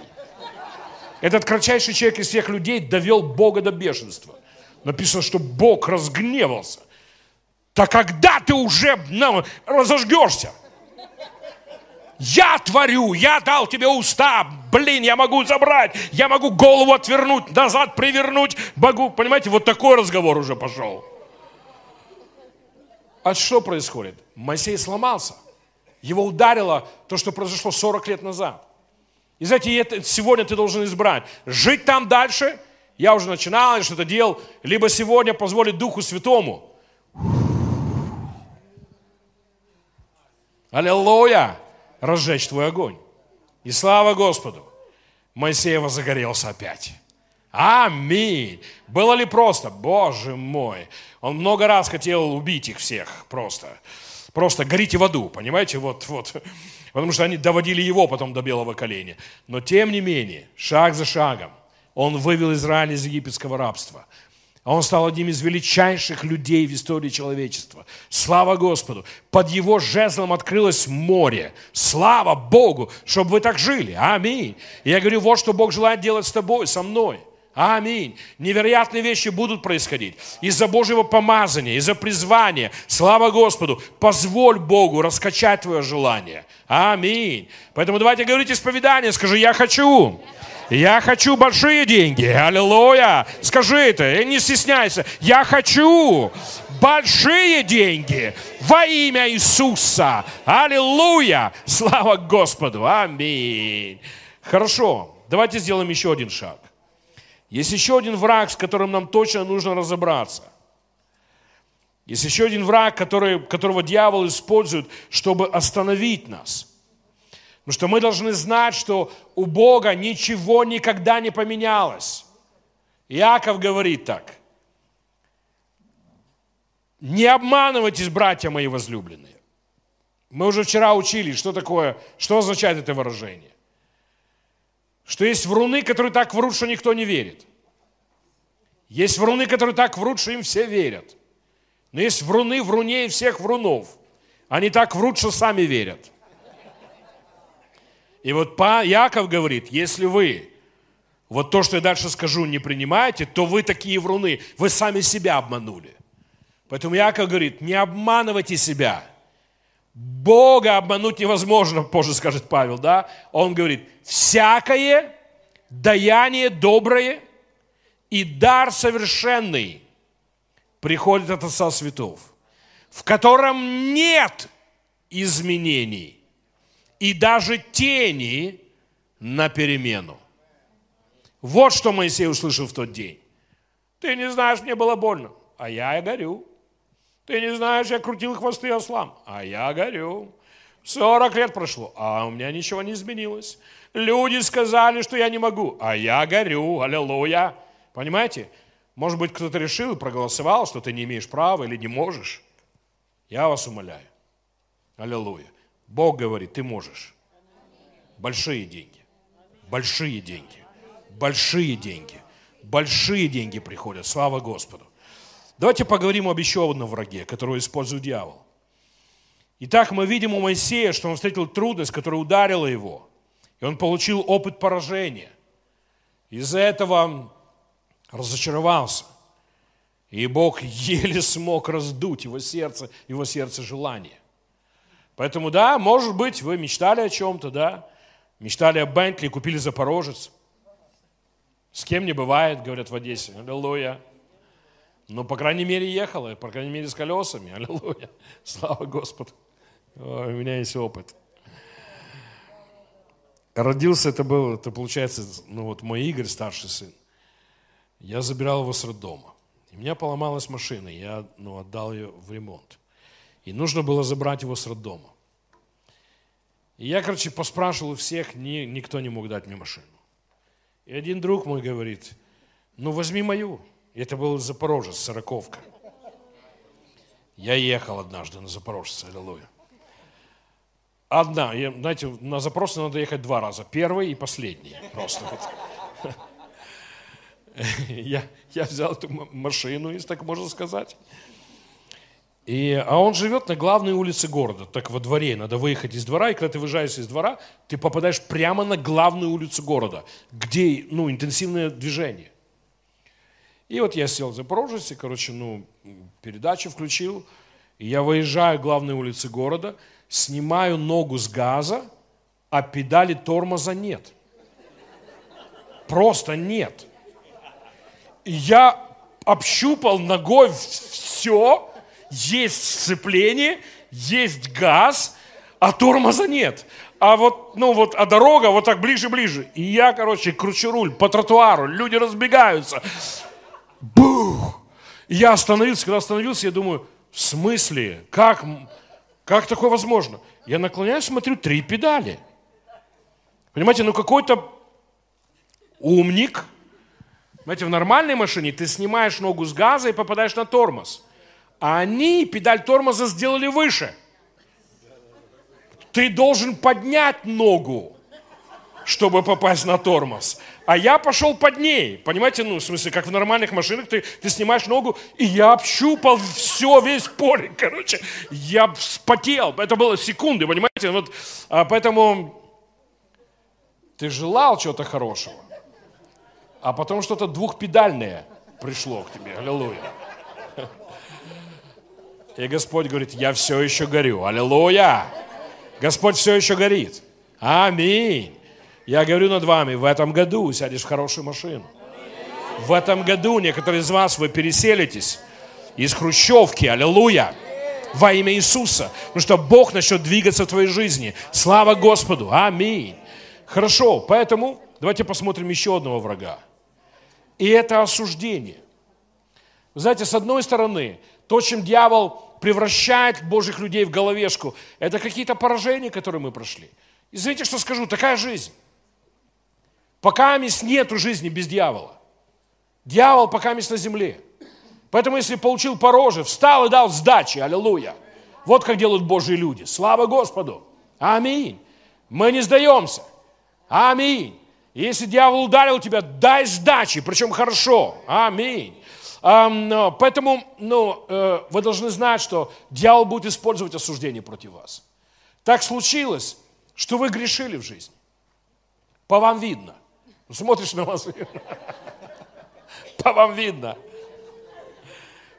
Этот кратчайший человек из всех людей довел Бога до бешенства. Написано, что Бог разгневался. Так когда ты уже ну, разожгешься? Я творю, я дал тебе уста, блин, я могу забрать, я могу голову отвернуть, назад привернуть, могу, понимаете, вот такой разговор уже пошел. А что происходит? Моисей сломался. Его ударило то, что произошло 40 лет назад. И знаете, это, сегодня ты должен избрать. Жить там дальше, я уже начинал, я что-то делал, либо сегодня позволить Духу Святому. Аллилуйя! разжечь твой огонь. И слава Господу, Моисеева загорелся опять. Аминь. Было ли просто? Боже мой. Он много раз хотел убить их всех просто. Просто горите в аду, понимаете? Вот, вот. Потому что они доводили его потом до белого коленя. Но тем не менее, шаг за шагом, он вывел Израиль из египетского рабства. А он стал одним из величайших людей в истории человечества. Слава Господу! Под его жезлом открылось море. Слава Богу, чтобы вы так жили. Аминь. И я говорю, вот что Бог желает делать с тобой, со мной. Аминь. Невероятные вещи будут происходить. Из-за Божьего помазания, из-за призвания. Слава Господу. Позволь Богу раскачать твое желание. Аминь. Поэтому давайте говорить исповедание. Скажи, я хочу. Я хочу большие деньги. Аллилуйя. Скажи это, не стесняйся. Я хочу большие деньги во имя Иисуса. Аллилуйя. Слава Господу. Аминь. Хорошо. Давайте сделаем еще один шаг. Есть еще один враг, с которым нам точно нужно разобраться. Есть еще один враг, который, которого дьявол использует, чтобы остановить нас – Потому что мы должны знать, что у Бога ничего никогда не поменялось. Иаков говорит так. Не обманывайтесь, братья мои возлюбленные. Мы уже вчера учили, что такое, что означает это выражение. Что есть вруны, которые так врут, что никто не верит. Есть вруны, которые так врут, что им все верят. Но есть вруны вруней всех врунов. Они так врут, что сами верят. И вот Яков говорит, если вы вот то, что я дальше скажу, не принимаете, то вы такие вруны, вы сами себя обманули. Поэтому Яков говорит, не обманывайте себя. Бога обмануть невозможно, позже скажет Павел, да? Он говорит, всякое даяние доброе и дар совершенный приходит от Отца Святов, в котором нет изменений и даже тени на перемену. Вот что Моисей услышал в тот день. Ты не знаешь, мне было больно, а я и горю. Ты не знаешь, я крутил хвосты ослам, а я горю. 40 лет прошло, а у меня ничего не изменилось. Люди сказали, что я не могу, а я горю, аллилуйя. Понимаете? Может быть, кто-то решил и проголосовал, что ты не имеешь права или не можешь. Я вас умоляю. Аллилуйя. Бог говорит, ты можешь. Большие деньги. Большие деньги. Большие деньги. Большие деньги приходят. Слава Господу. Давайте поговорим об еще одном враге, которого использует дьявол. Итак, мы видим у Моисея, что он встретил трудность, которая ударила его. И он получил опыт поражения. Из-за этого разочаровался. И Бог еле смог раздуть его сердце, его сердце желание. Поэтому, да, может быть, вы мечтали о чем-то, да, мечтали о Бентли, купили Запорожец. С кем не бывает, говорят в Одессе. Аллилуйя. Ну, по крайней мере, ехала, по крайней мере, с колесами. Аллилуйя. Слава Господу. О, у меня есть опыт. Родился это был, это получается, ну вот мой Игорь, старший сын. Я забирал его с роддома. И у меня поломалась машина, я ну, отдал ее в ремонт. И нужно было забрать его с роддома. И я, короче, поспрашивал у всех, ни, никто не мог дать мне машину. И один друг мой говорит, ну возьми мою. Это был Запорожец, сороковка. Я ехал однажды на Запорожце, аллилуйя. Одна, я, знаете, на запросы надо ехать два раза. Первый и последний. Просто вот. Я, я взял эту машину, если так можно сказать. И, а он живет на главной улице города, так во дворе. Надо выехать из двора, и когда ты выезжаешь из двора, ты попадаешь прямо на главную улицу города, где ну, интенсивное движение. И вот я сел в Запорожце, короче, ну, передачу включил, и я выезжаю к главной улице города – снимаю ногу с газа, а педали тормоза нет. Просто нет. И я общупал ногой все, есть сцепление, есть газ, а тормоза нет. А вот, ну вот, а дорога вот так ближе-ближе. И я, короче, кручу руль по тротуару, люди разбегаются. Бух! И я остановился, когда остановился, я думаю, в смысле, как, как такое возможно? Я наклоняюсь, смотрю, три педали. Понимаете, ну какой-то умник. Понимаете, в нормальной машине ты снимаешь ногу с газа и попадаешь на тормоз. А они педаль тормоза сделали выше. Ты должен поднять ногу, чтобы попасть на тормоз. А я пошел под ней. Понимаете, ну, в смысле, как в нормальных машинах, ты, ты снимаешь ногу, и я общупал все, весь поле, короче. Я вспотел. Это было секунды, понимаете? Вот, а поэтому ты желал чего-то хорошего, а потом что-то двухпедальное пришло к тебе. Аллилуйя. И Господь говорит, я все еще горю. Аллилуйя. Господь все еще горит. Аминь. Я говорю над вами, в этом году сядешь в хорошую машину. В этом году некоторые из вас, вы переселитесь из Хрущевки, аллилуйя, во имя Иисуса. Потому что Бог начнет двигаться в твоей жизни. Слава Господу. Аминь. Хорошо, поэтому давайте посмотрим еще одного врага. И это осуждение. Знаете, с одной стороны, то, чем дьявол превращает Божьих людей в головешку, это какие-то поражения, которые мы прошли. Извините, что скажу, такая жизнь. Пока мисс нету жизни без дьявола. Дьявол пока мисс на земле. Поэтому если получил пороже, встал и дал сдачи, аллилуйя. Вот как делают Божьи люди. Слава Господу. Аминь. Мы не сдаемся. Аминь. Если дьявол ударил тебя, дай сдачи, причем хорошо. Аминь. Поэтому ну, э, вы должны знать, что дьявол будет использовать осуждение против вас. Так случилось, что вы грешили в жизни. По вам видно. Смотришь на вас, по вам видно.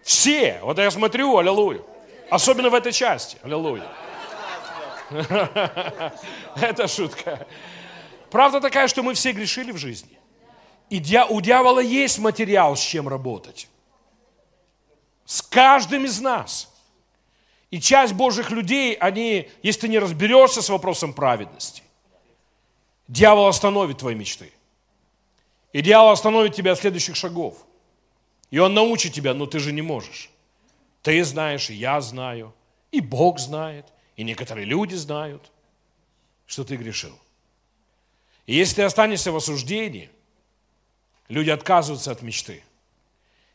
Все, вот я смотрю, аллилуйя. Особенно в этой части, аллилуйя. Это шутка. Правда такая, что мы все грешили в жизни. И у дьявола есть материал, с чем работать. С каждым из нас. И часть Божьих людей, они, если ты не разберешься с вопросом праведности, дьявол остановит твои мечты. И дьявол остановит тебя от следующих шагов. И он научит тебя, но ты же не можешь. Ты знаешь, и я знаю, и Бог знает, и некоторые люди знают, что ты грешил. И если ты останешься в осуждении, люди отказываются от мечты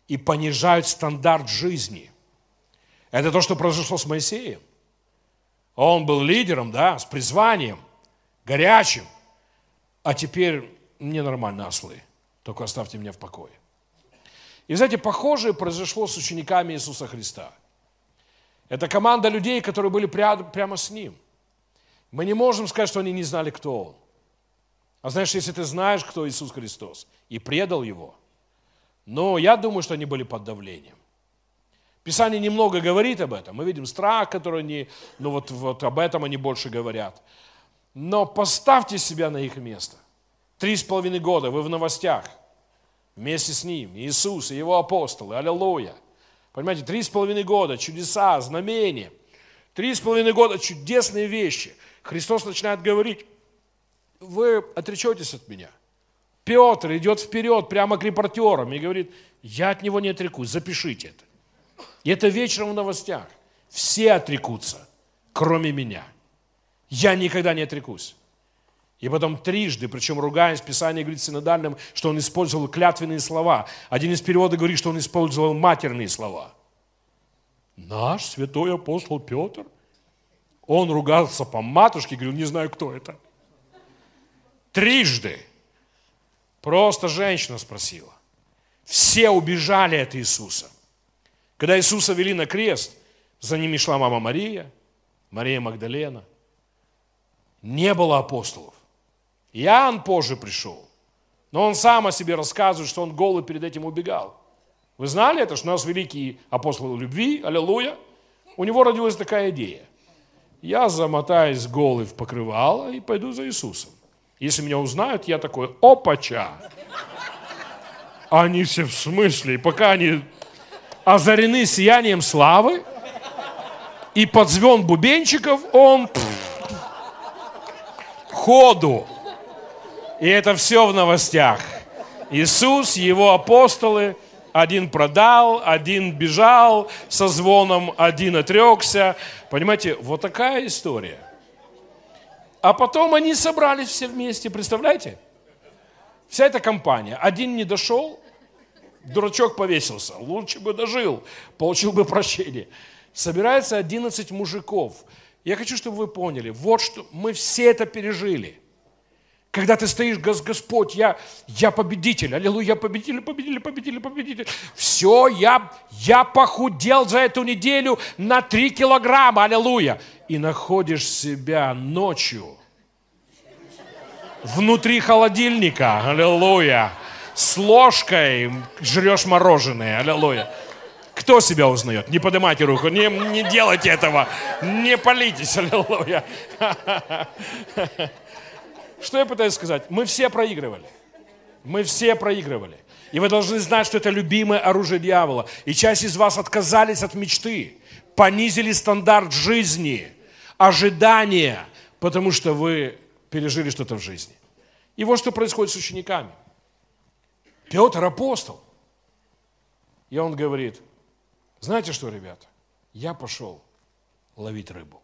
и понижают стандарт жизни. Это то, что произошло с Моисеем. Он был лидером, да, с призванием, горячим, а теперь мне нормально ослы только оставьте меня в покое. И, знаете, похожее произошло с учениками Иисуса Христа. Это команда людей, которые были прямо с Ним. Мы не можем сказать, что они не знали, кто Он. А знаешь, если ты знаешь, кто Иисус Христос, и предал Его, но я думаю, что они были под давлением. Писание немного говорит об этом. Мы видим страх, который они, ну вот, вот об этом они больше говорят. Но поставьте себя на их место. Три с половиной года вы в новостях. Вместе с ним. Иисус и его апостолы. Аллилуйя. Понимаете, три с половиной года, чудеса, знамения. Три с половиной года чудесные вещи. Христос начинает говорить, вы отречетесь от меня. Петр идет вперед прямо к репортерам и говорит, я от него не отрекусь, запишите это. И это вечером в новостях. Все отрекутся, кроме меня. Я никогда не отрекусь. И потом трижды, причем ругаясь, Писание говорит синодальным, что он использовал клятвенные слова. Один из переводов говорит, что он использовал матерные слова. Наш святой апостол Петр, он ругался по матушке, говорил, не знаю, кто это. Трижды. Просто женщина спросила. Все убежали от Иисуса. Когда Иисуса вели на крест, за ними шла мама Мария, Мария Магдалена. Не было апостолов. Иоанн позже пришел. Но он сам о себе рассказывает, что он голый перед этим убегал. Вы знали это, что у нас великий апостол любви, аллилуйя. У него родилась такая идея. Я замотаюсь голый в покрывало и пойду за Иисусом. Если меня узнают, я такой, опача. Они все в смысле, пока они озарены сиянием славы, и под звон бубенчиков он пфф, ходу. И это все в новостях. Иисус, его апостолы, один продал, один бежал со звоном, один отрекся. Понимаете, вот такая история. А потом они собрались все вместе, представляете? Вся эта компания. Один не дошел, дурачок повесился. Лучше бы дожил, получил бы прощение. Собирается 11 мужиков. Я хочу, чтобы вы поняли, вот что мы все это пережили. Когда ты стоишь, Господь, я, я победитель, аллилуйя, я победитель, победитель, победитель, победитель. Все, я, я похудел за эту неделю на 3 килограмма, аллилуйя. И находишь себя ночью внутри холодильника, аллилуйя, с ложкой жрешь мороженое, аллилуйя. Кто себя узнает? Не поднимайте руку, не, не делайте этого, не палитесь, аллилуйя. Что я пытаюсь сказать? Мы все проигрывали. Мы все проигрывали. И вы должны знать, что это любимое оружие дьявола. И часть из вас отказались от мечты, понизили стандарт жизни, ожидания, потому что вы пережили что-то в жизни. И вот что происходит с учениками. Петр апостол. И он говорит, знаете что, ребята, я пошел ловить рыбу.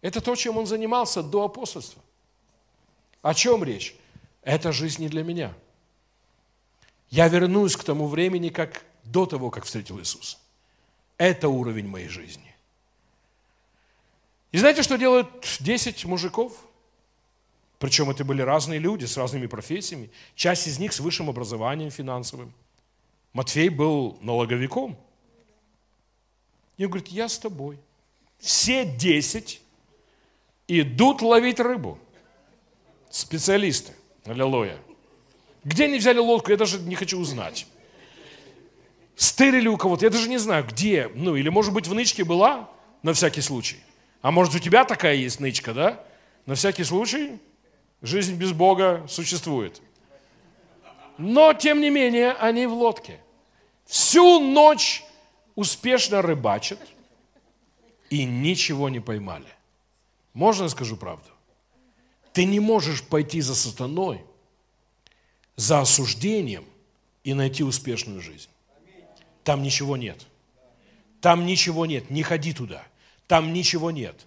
Это то, чем он занимался до апостольства. О чем речь? Это жизнь не для меня. Я вернусь к тому времени, как до того, как встретил Иисуса. Это уровень моей жизни. И знаете, что делают 10 мужиков? Причем это были разные люди с разными профессиями. Часть из них с высшим образованием финансовым. Матфей был налоговиком. И он говорит, я с тобой. Все десять идут ловить рыбу. Специалисты. Аллилуйя. Где они взяли лодку, я даже не хочу узнать. Стырили у кого-то, я даже не знаю, где. Ну, или, может быть, в нычке была, на всякий случай. А может, у тебя такая есть нычка, да? На всякий случай жизнь без Бога существует. Но, тем не менее, они в лодке. Всю ночь успешно рыбачат и ничего не поймали. Можно я скажу правду? Ты не можешь пойти за сатаной, за осуждением и найти успешную жизнь. Там ничего нет. Там ничего нет. Не ходи туда. Там ничего нет.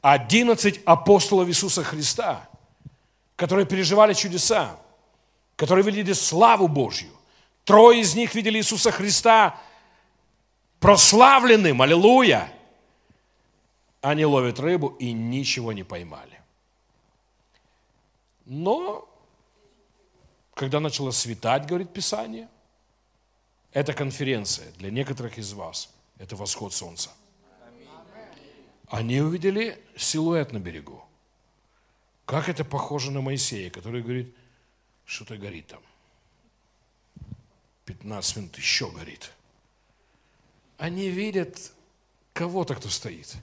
Одиннадцать апостолов Иисуса Христа, которые переживали чудеса, которые видели славу Божью. Трое из них видели Иисуса Христа прославленным. Аллилуйя! Они ловят рыбу и ничего не поймали. Но, когда начало светать, говорит Писание, эта конференция для некоторых из вас – это восход солнца. Они увидели силуэт на берегу. Как это похоже на Моисея, который говорит, что-то горит там. 15 минут еще горит. они видят кого-то, кто стоит.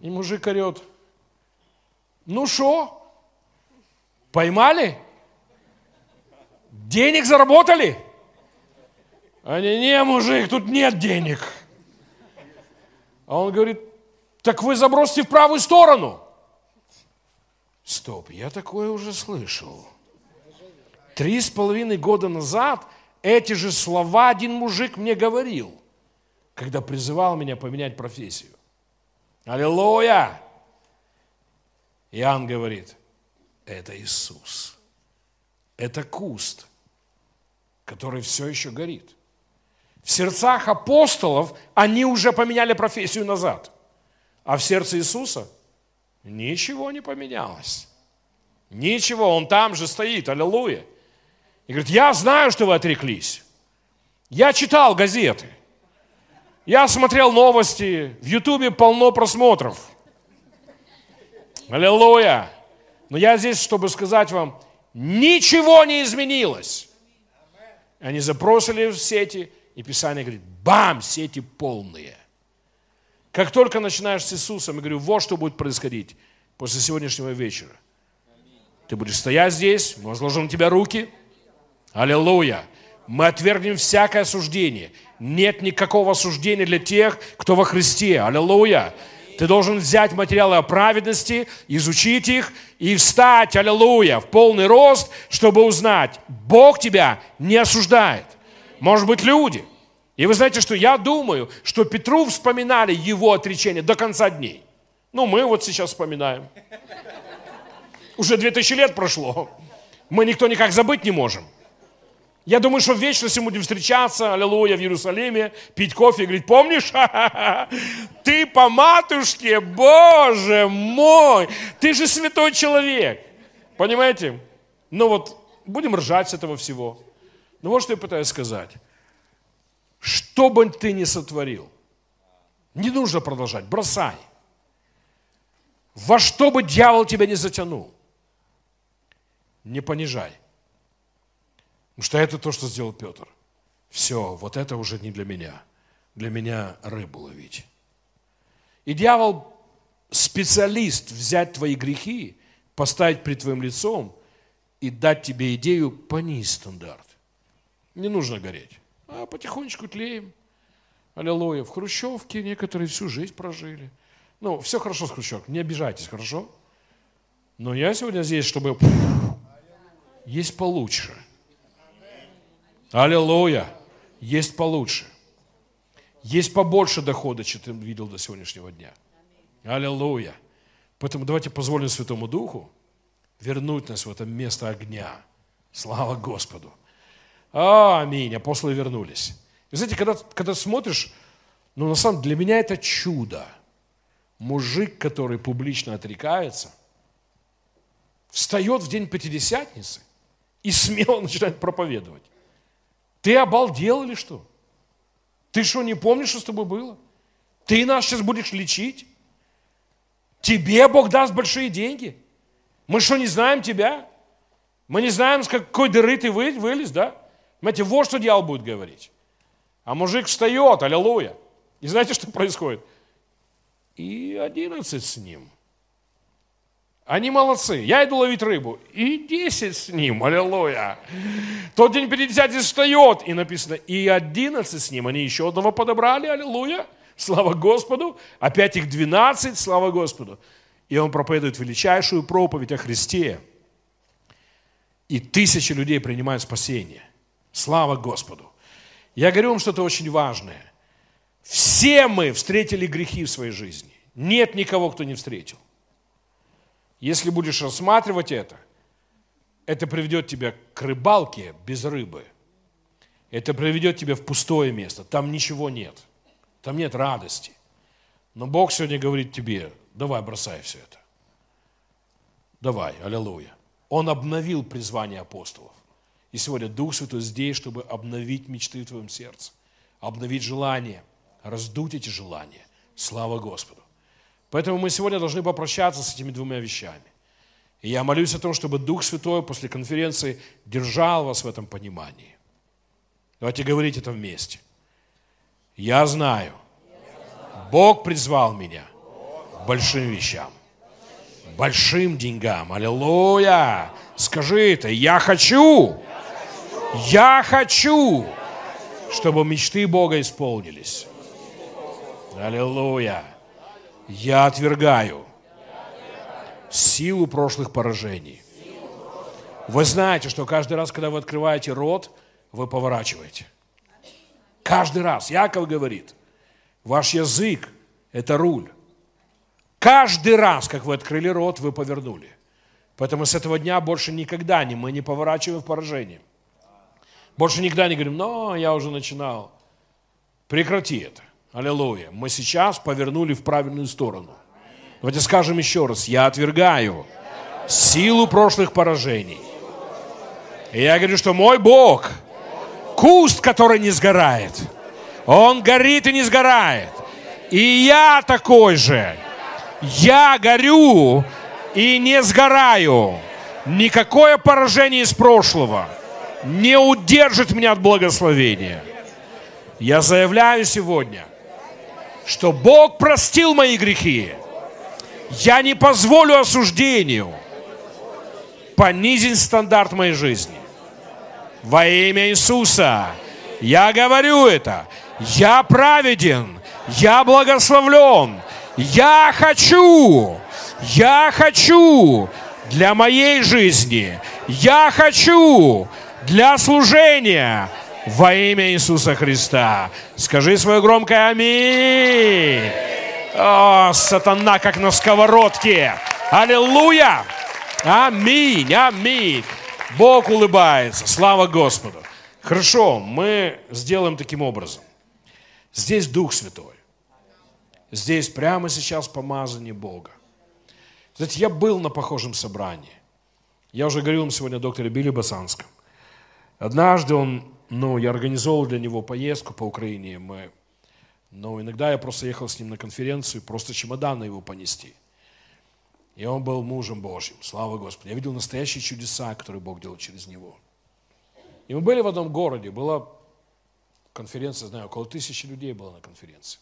И мужик орет, ну что, поймали? Денег заработали? Они, не, мужик, тут нет денег. А он говорит, так вы забросьте в правую сторону. Стоп, я такое уже слышал. Три с половиной года назад эти же слова один мужик мне говорил, когда призывал меня поменять профессию. Аллилуйя! Иоанн говорит, это Иисус. Это куст, который все еще горит. В сердцах апостолов они уже поменяли профессию назад. А в сердце Иисуса ничего не поменялось. Ничего, Он там же стоит, аллилуйя. И говорит, я знаю, что вы отреклись. Я читал газеты. Я смотрел новости. В Ютубе полно просмотров. Аллилуйя. Но я здесь, чтобы сказать вам, ничего не изменилось. Они запросили в сети, и Писание говорит, бам, сети полные. Как только начинаешь с Иисусом, я говорю, вот что будет происходить после сегодняшнего вечера. Ты будешь стоять здесь, мы возложим на тебя руки. Аллилуйя. Мы отвергнем всякое осуждение. Нет никакого осуждения для тех, кто во Христе. Аллилуйя. Ты должен взять материалы о праведности, изучить их и встать, аллилуйя, в полный рост, чтобы узнать, Бог тебя не осуждает. Может быть, люди. И вы знаете, что я думаю, что Петру вспоминали его отречение до конца дней. Ну, мы вот сейчас вспоминаем. Уже 2000 лет прошло. Мы никто никак забыть не можем. Я думаю, что в вечности мы будем встречаться, аллилуйя, в Иерусалиме, пить кофе и говорить, помнишь, ты по матушке, Боже мой, ты же святой человек. Понимаете? Ну вот, будем ржать с этого всего. Ну вот что я пытаюсь сказать. Что бы ты ни сотворил, не нужно продолжать, бросай. Во что бы дьявол тебя не затянул, не понижай. Потому что это то, что сделал Петр. Все, вот это уже не для меня. Для меня рыбу ловить. И дьявол специалист взять твои грехи, поставить перед твоим лицом и дать тебе идею понизить стандарт. Не нужно гореть. А потихонечку тлеем. Аллилуйя. В Хрущевке некоторые всю жизнь прожили. Ну, все хорошо с Хрущевкой, не обижайтесь, хорошо? Но я сегодня здесь, чтобы есть получше. Аллилуйя. Есть получше. Есть побольше дохода, чем ты видел до сегодняшнего дня. Аллилуйя. Поэтому давайте позволим Святому Духу вернуть нас в это место огня. Слава Господу. Аминь. Апостолы вернулись. И знаете, когда, когда смотришь, ну, на самом деле, для меня это чудо. Мужик, который публично отрекается, встает в день Пятидесятницы и смело начинает проповедовать. Ты обалдел или что? Ты что, не помнишь, что с тобой было? Ты нас сейчас будешь лечить? Тебе Бог даст большие деньги? Мы что, не знаем тебя? Мы не знаем, с какой дыры ты вылез, да? Понимаете, вот что дьявол будет говорить. А мужик встает, аллилуйя. И знаете, что происходит? И одиннадцать с ним – они молодцы. Я иду ловить рыбу. И десять с ним. Аллилуйя. Тот день Пятидесятый встает. И написано, и одиннадцать с ним. Они еще одного подобрали. Аллилуйя. Слава Господу. Опять их двенадцать. Слава Господу. И он проповедует величайшую проповедь о Христе. И тысячи людей принимают спасение. Слава Господу. Я говорю вам что-то очень важное. Все мы встретили грехи в своей жизни. Нет никого, кто не встретил. Если будешь рассматривать это, это приведет тебя к рыбалке без рыбы. Это приведет тебя в пустое место. Там ничего нет. Там нет радости. Но Бог сегодня говорит тебе, давай бросай все это. Давай, аллилуйя. Он обновил призвание апостолов. И сегодня Дух Святой здесь, чтобы обновить мечты в твоем сердце, обновить желания, раздуть эти желания. Слава Господу. Поэтому мы сегодня должны попрощаться с этими двумя вещами. И я молюсь о том, чтобы Дух Святой после конференции держал вас в этом понимании. Давайте говорить это вместе. Я знаю, Бог призвал меня к большим вещам, большим деньгам. Аллилуйя! Скажи это, я хочу, я хочу, чтобы мечты Бога исполнились. Аллилуйя! Я отвергаю силу прошлых поражений. Вы знаете, что каждый раз, когда вы открываете рот, вы поворачиваете. Каждый раз. Яков говорит, ваш язык – это руль. Каждый раз, как вы открыли рот, вы повернули. Поэтому с этого дня больше никогда не, мы не поворачиваем в поражение. Больше никогда не говорим, но я уже начинал. Прекрати это. Аллилуйя. Мы сейчас повернули в правильную сторону. Давайте скажем еще раз. Я отвергаю силу прошлых поражений. И я говорю, что мой Бог, куст, который не сгорает, он горит и не сгорает. И я такой же. Я горю и не сгораю. Никакое поражение из прошлого не удержит меня от благословения. Я заявляю сегодня, что Бог простил мои грехи. Я не позволю осуждению понизить стандарт моей жизни. Во имя Иисуса я говорю это. Я праведен, я благословлен, я хочу, я хочу для моей жизни, я хочу для служения во имя Иисуса Христа. Скажи свое громкое аминь. О, сатана, как на сковородке. Аллилуйя. Аминь, аминь. Бог улыбается. Слава Господу. Хорошо, мы сделаем таким образом. Здесь Дух Святой. Здесь прямо сейчас помазание Бога. Знаете, я был на похожем собрании. Я уже говорил вам сегодня о докторе Билли Басанском. Однажды он, ну, я организовал для него поездку по Украине. Мы, но иногда я просто ехал с ним на конференцию, просто чемоданы его понести. И он был мужем Божьим. Слава Господу. Я видел настоящие чудеса, которые Бог делал через него. И мы были в одном городе. Была конференция, знаю, около тысячи людей было на конференции.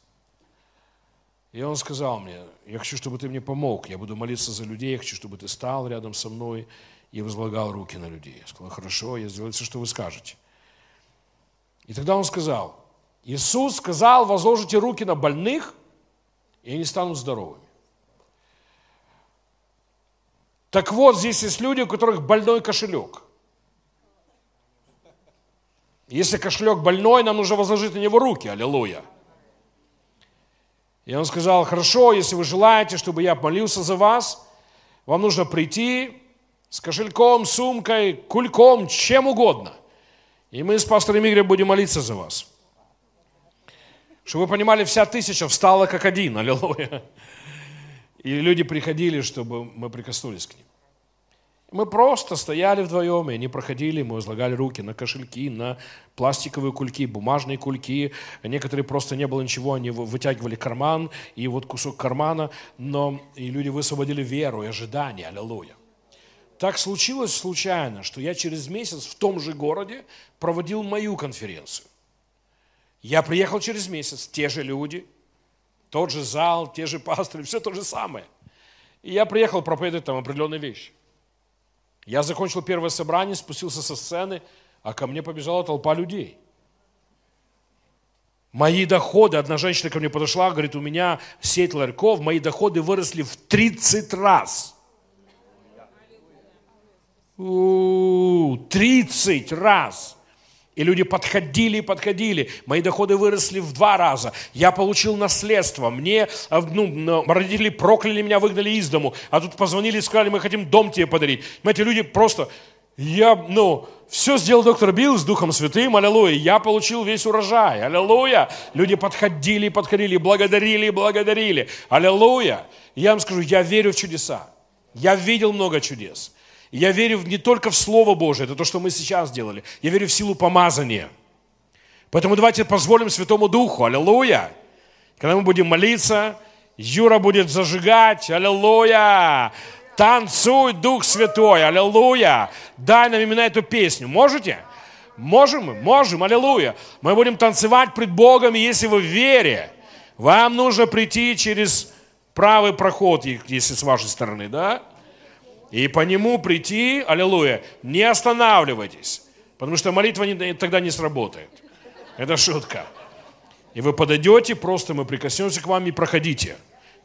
И он сказал мне, я хочу, чтобы ты мне помог, я буду молиться за людей, я хочу, чтобы ты стал рядом со мной и возлагал руки на людей. Я сказал, хорошо, я сделаю все, что вы скажете. И тогда он сказал, Иисус сказал, возложите руки на больных, и они станут здоровыми. Так вот, здесь есть люди, у которых больной кошелек. Если кошелек больной, нам нужно возложить на него руки. Аллилуйя. И он сказал, хорошо, если вы желаете, чтобы я молился за вас, вам нужно прийти с кошельком, сумкой, кульком, чем угодно. И мы с пастором Игорем будем молиться за вас. Чтобы вы понимали, вся тысяча встала как один, аллилуйя. И люди приходили, чтобы мы прикоснулись к ним. Мы просто стояли вдвоем, и они проходили, мы возлагали руки на кошельки, на пластиковые кульки, бумажные кульки. Некоторые просто не было ничего, они вытягивали карман, и вот кусок кармана, но и люди высвободили веру и ожидание, аллилуйя. Так случилось случайно, что я через месяц в том же городе проводил мою конференцию. Я приехал через месяц, те же люди, тот же зал, те же пасторы, все то же самое. И я приехал проповедовать там определенные вещи. Я закончил первое собрание, спустился со сцены, а ко мне побежала толпа людей. Мои доходы, одна женщина ко мне подошла, говорит, у меня сеть ларьков, мои доходы выросли в 30 раз. У-у-у, 30 раз. И люди подходили и подходили. Мои доходы выросли в два раза. Я получил наследство. Мне, э, ну, родители прокляли меня, выгнали из дому. А тут позвонили и сказали, мы хотим дом тебе подарить. Эти люди просто... Я, ну, все сделал доктор Билл с Духом Святым, аллилуйя. Я получил весь урожай, аллилуйя. Люди подходили подходили, благодарили благодарили, аллилуйя. Я вам скажу, я верю в чудеса. Я видел много чудес. Я верю не только в Слово Божие, это то, что мы сейчас делали. Я верю в силу помазания. Поэтому давайте позволим Святому Духу, аллилуйя. Когда мы будем молиться, Юра будет зажигать, аллилуйя. Танцуй, Дух Святой, аллилуйя. Дай нам именно эту песню. Можете? Можем мы? Можем, аллилуйя. Мы будем танцевать пред Богом, если вы в вере, вам нужно прийти через правый проход, если с вашей стороны, да? И по нему прийти, аллилуйя, не останавливайтесь, потому что молитва не, тогда не сработает. Это шутка. И вы подойдете, просто мы прикоснемся к вам и проходите.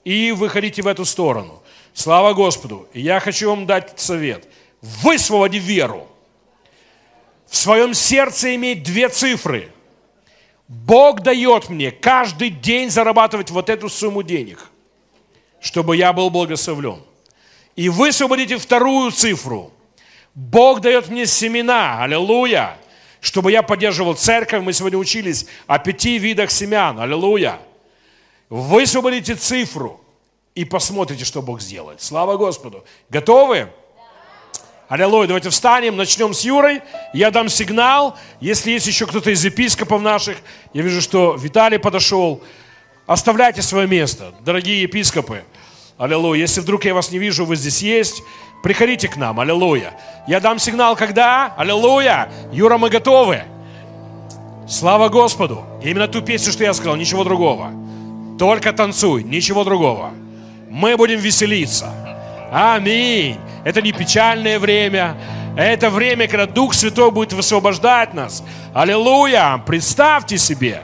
И выходите в эту сторону. Слава Господу. И я хочу вам дать совет. Высвободи веру. В своем сердце иметь две цифры. Бог дает мне каждый день зарабатывать вот эту сумму денег, чтобы я был благословлен. И высвободите вторую цифру. Бог дает мне семена, аллилуйя, чтобы я поддерживал церковь. Мы сегодня учились о пяти видах семян, аллилуйя. Высвободите цифру и посмотрите, что Бог сделает. Слава Господу. Готовы? Аллилуйя. Давайте встанем, начнем с Юрой. Я дам сигнал. Если есть еще кто-то из епископов наших, я вижу, что Виталий подошел. Оставляйте свое место, дорогие епископы. Аллилуйя. Если вдруг я вас не вижу, вы здесь есть, приходите к нам. Аллилуйя. Я дам сигнал, когда? Аллилуйя. Юра, мы готовы. Слава Господу. Именно ту песню, что я сказал, ничего другого. Только танцуй, ничего другого. Мы будем веселиться. Аминь. Это не печальное время. Это время, когда Дух Святой будет высвобождать нас. Аллилуйя. Представьте себе.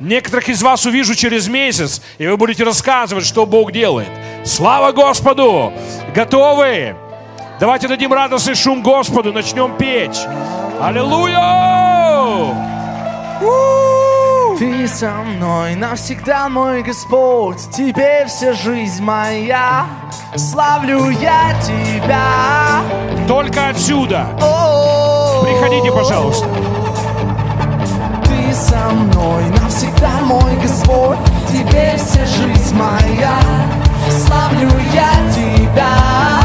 Некоторых из вас увижу через месяц, и вы будете рассказывать, что Бог делает. Слава Господу! Готовы? Давайте дадим радостный шум Господу, начнем петь. Аллилуйя! Ты со мной навсегда, мой Господь, Тебе вся жизнь моя, славлю я Тебя. Только отсюда. Приходите, пожалуйста. Ты со мной навсегда, мой Господь, Тебе вся жизнь моя, славлю я Тебя.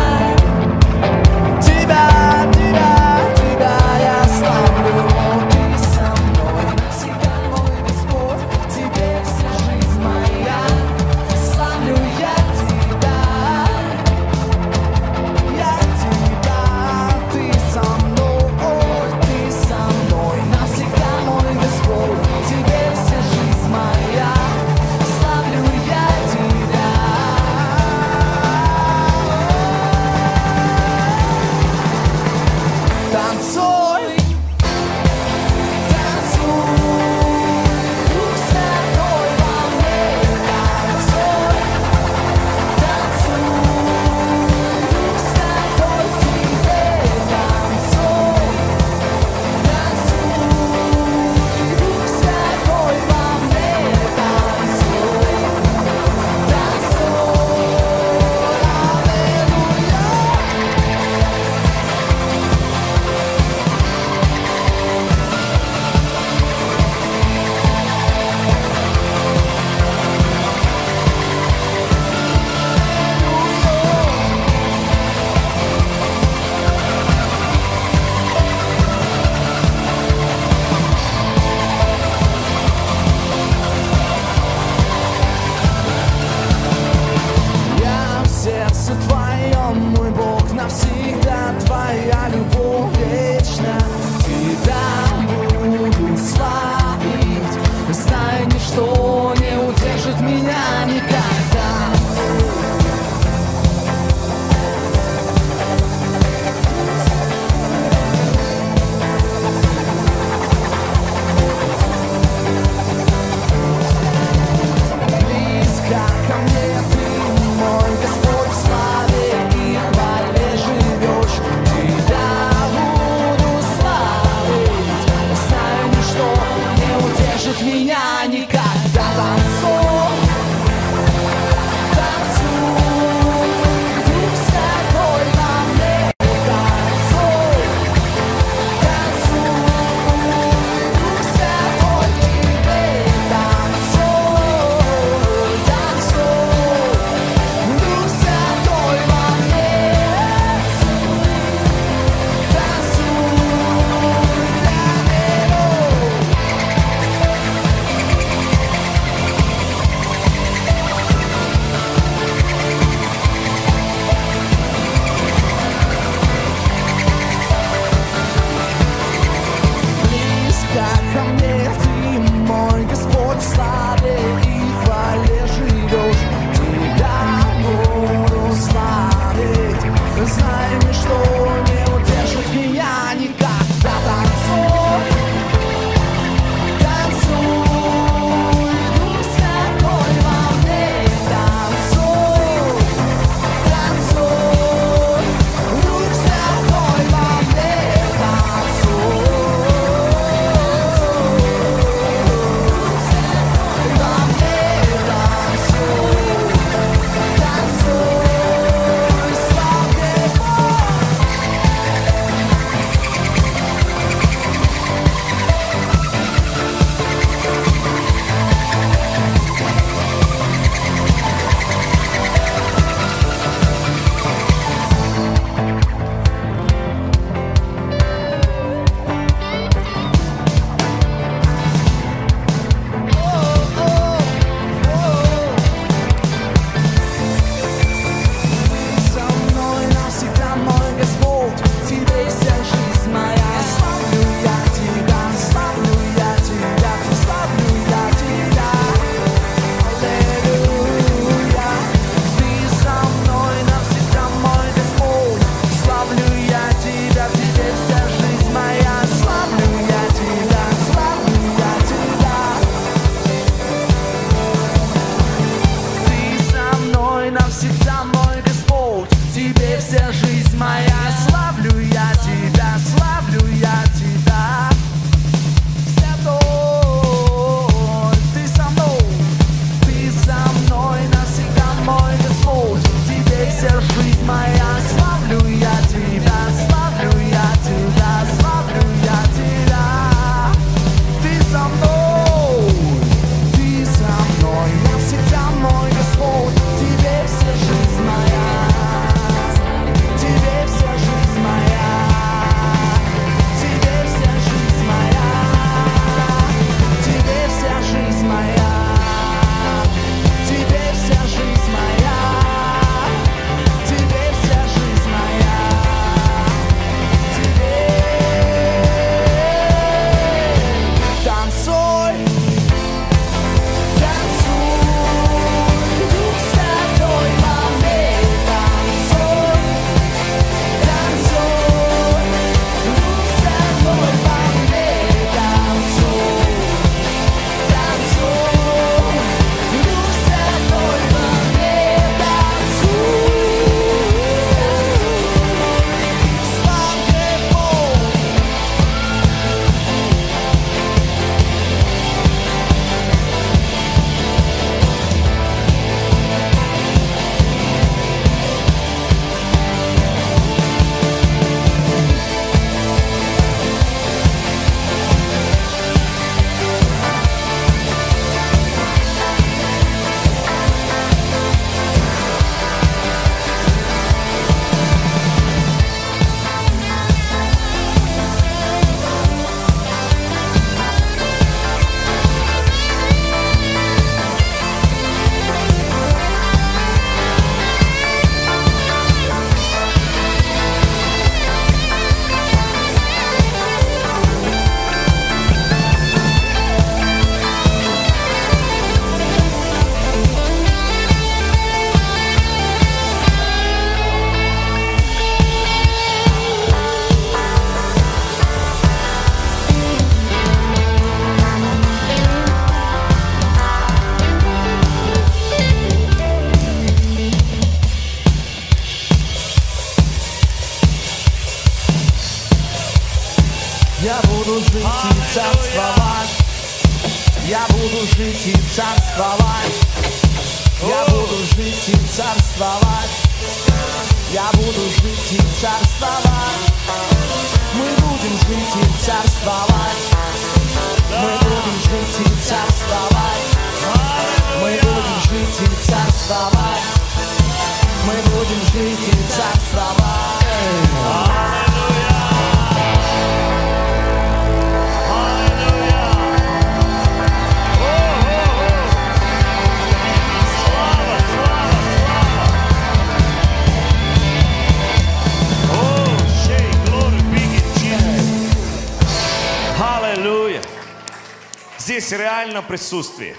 присутствии.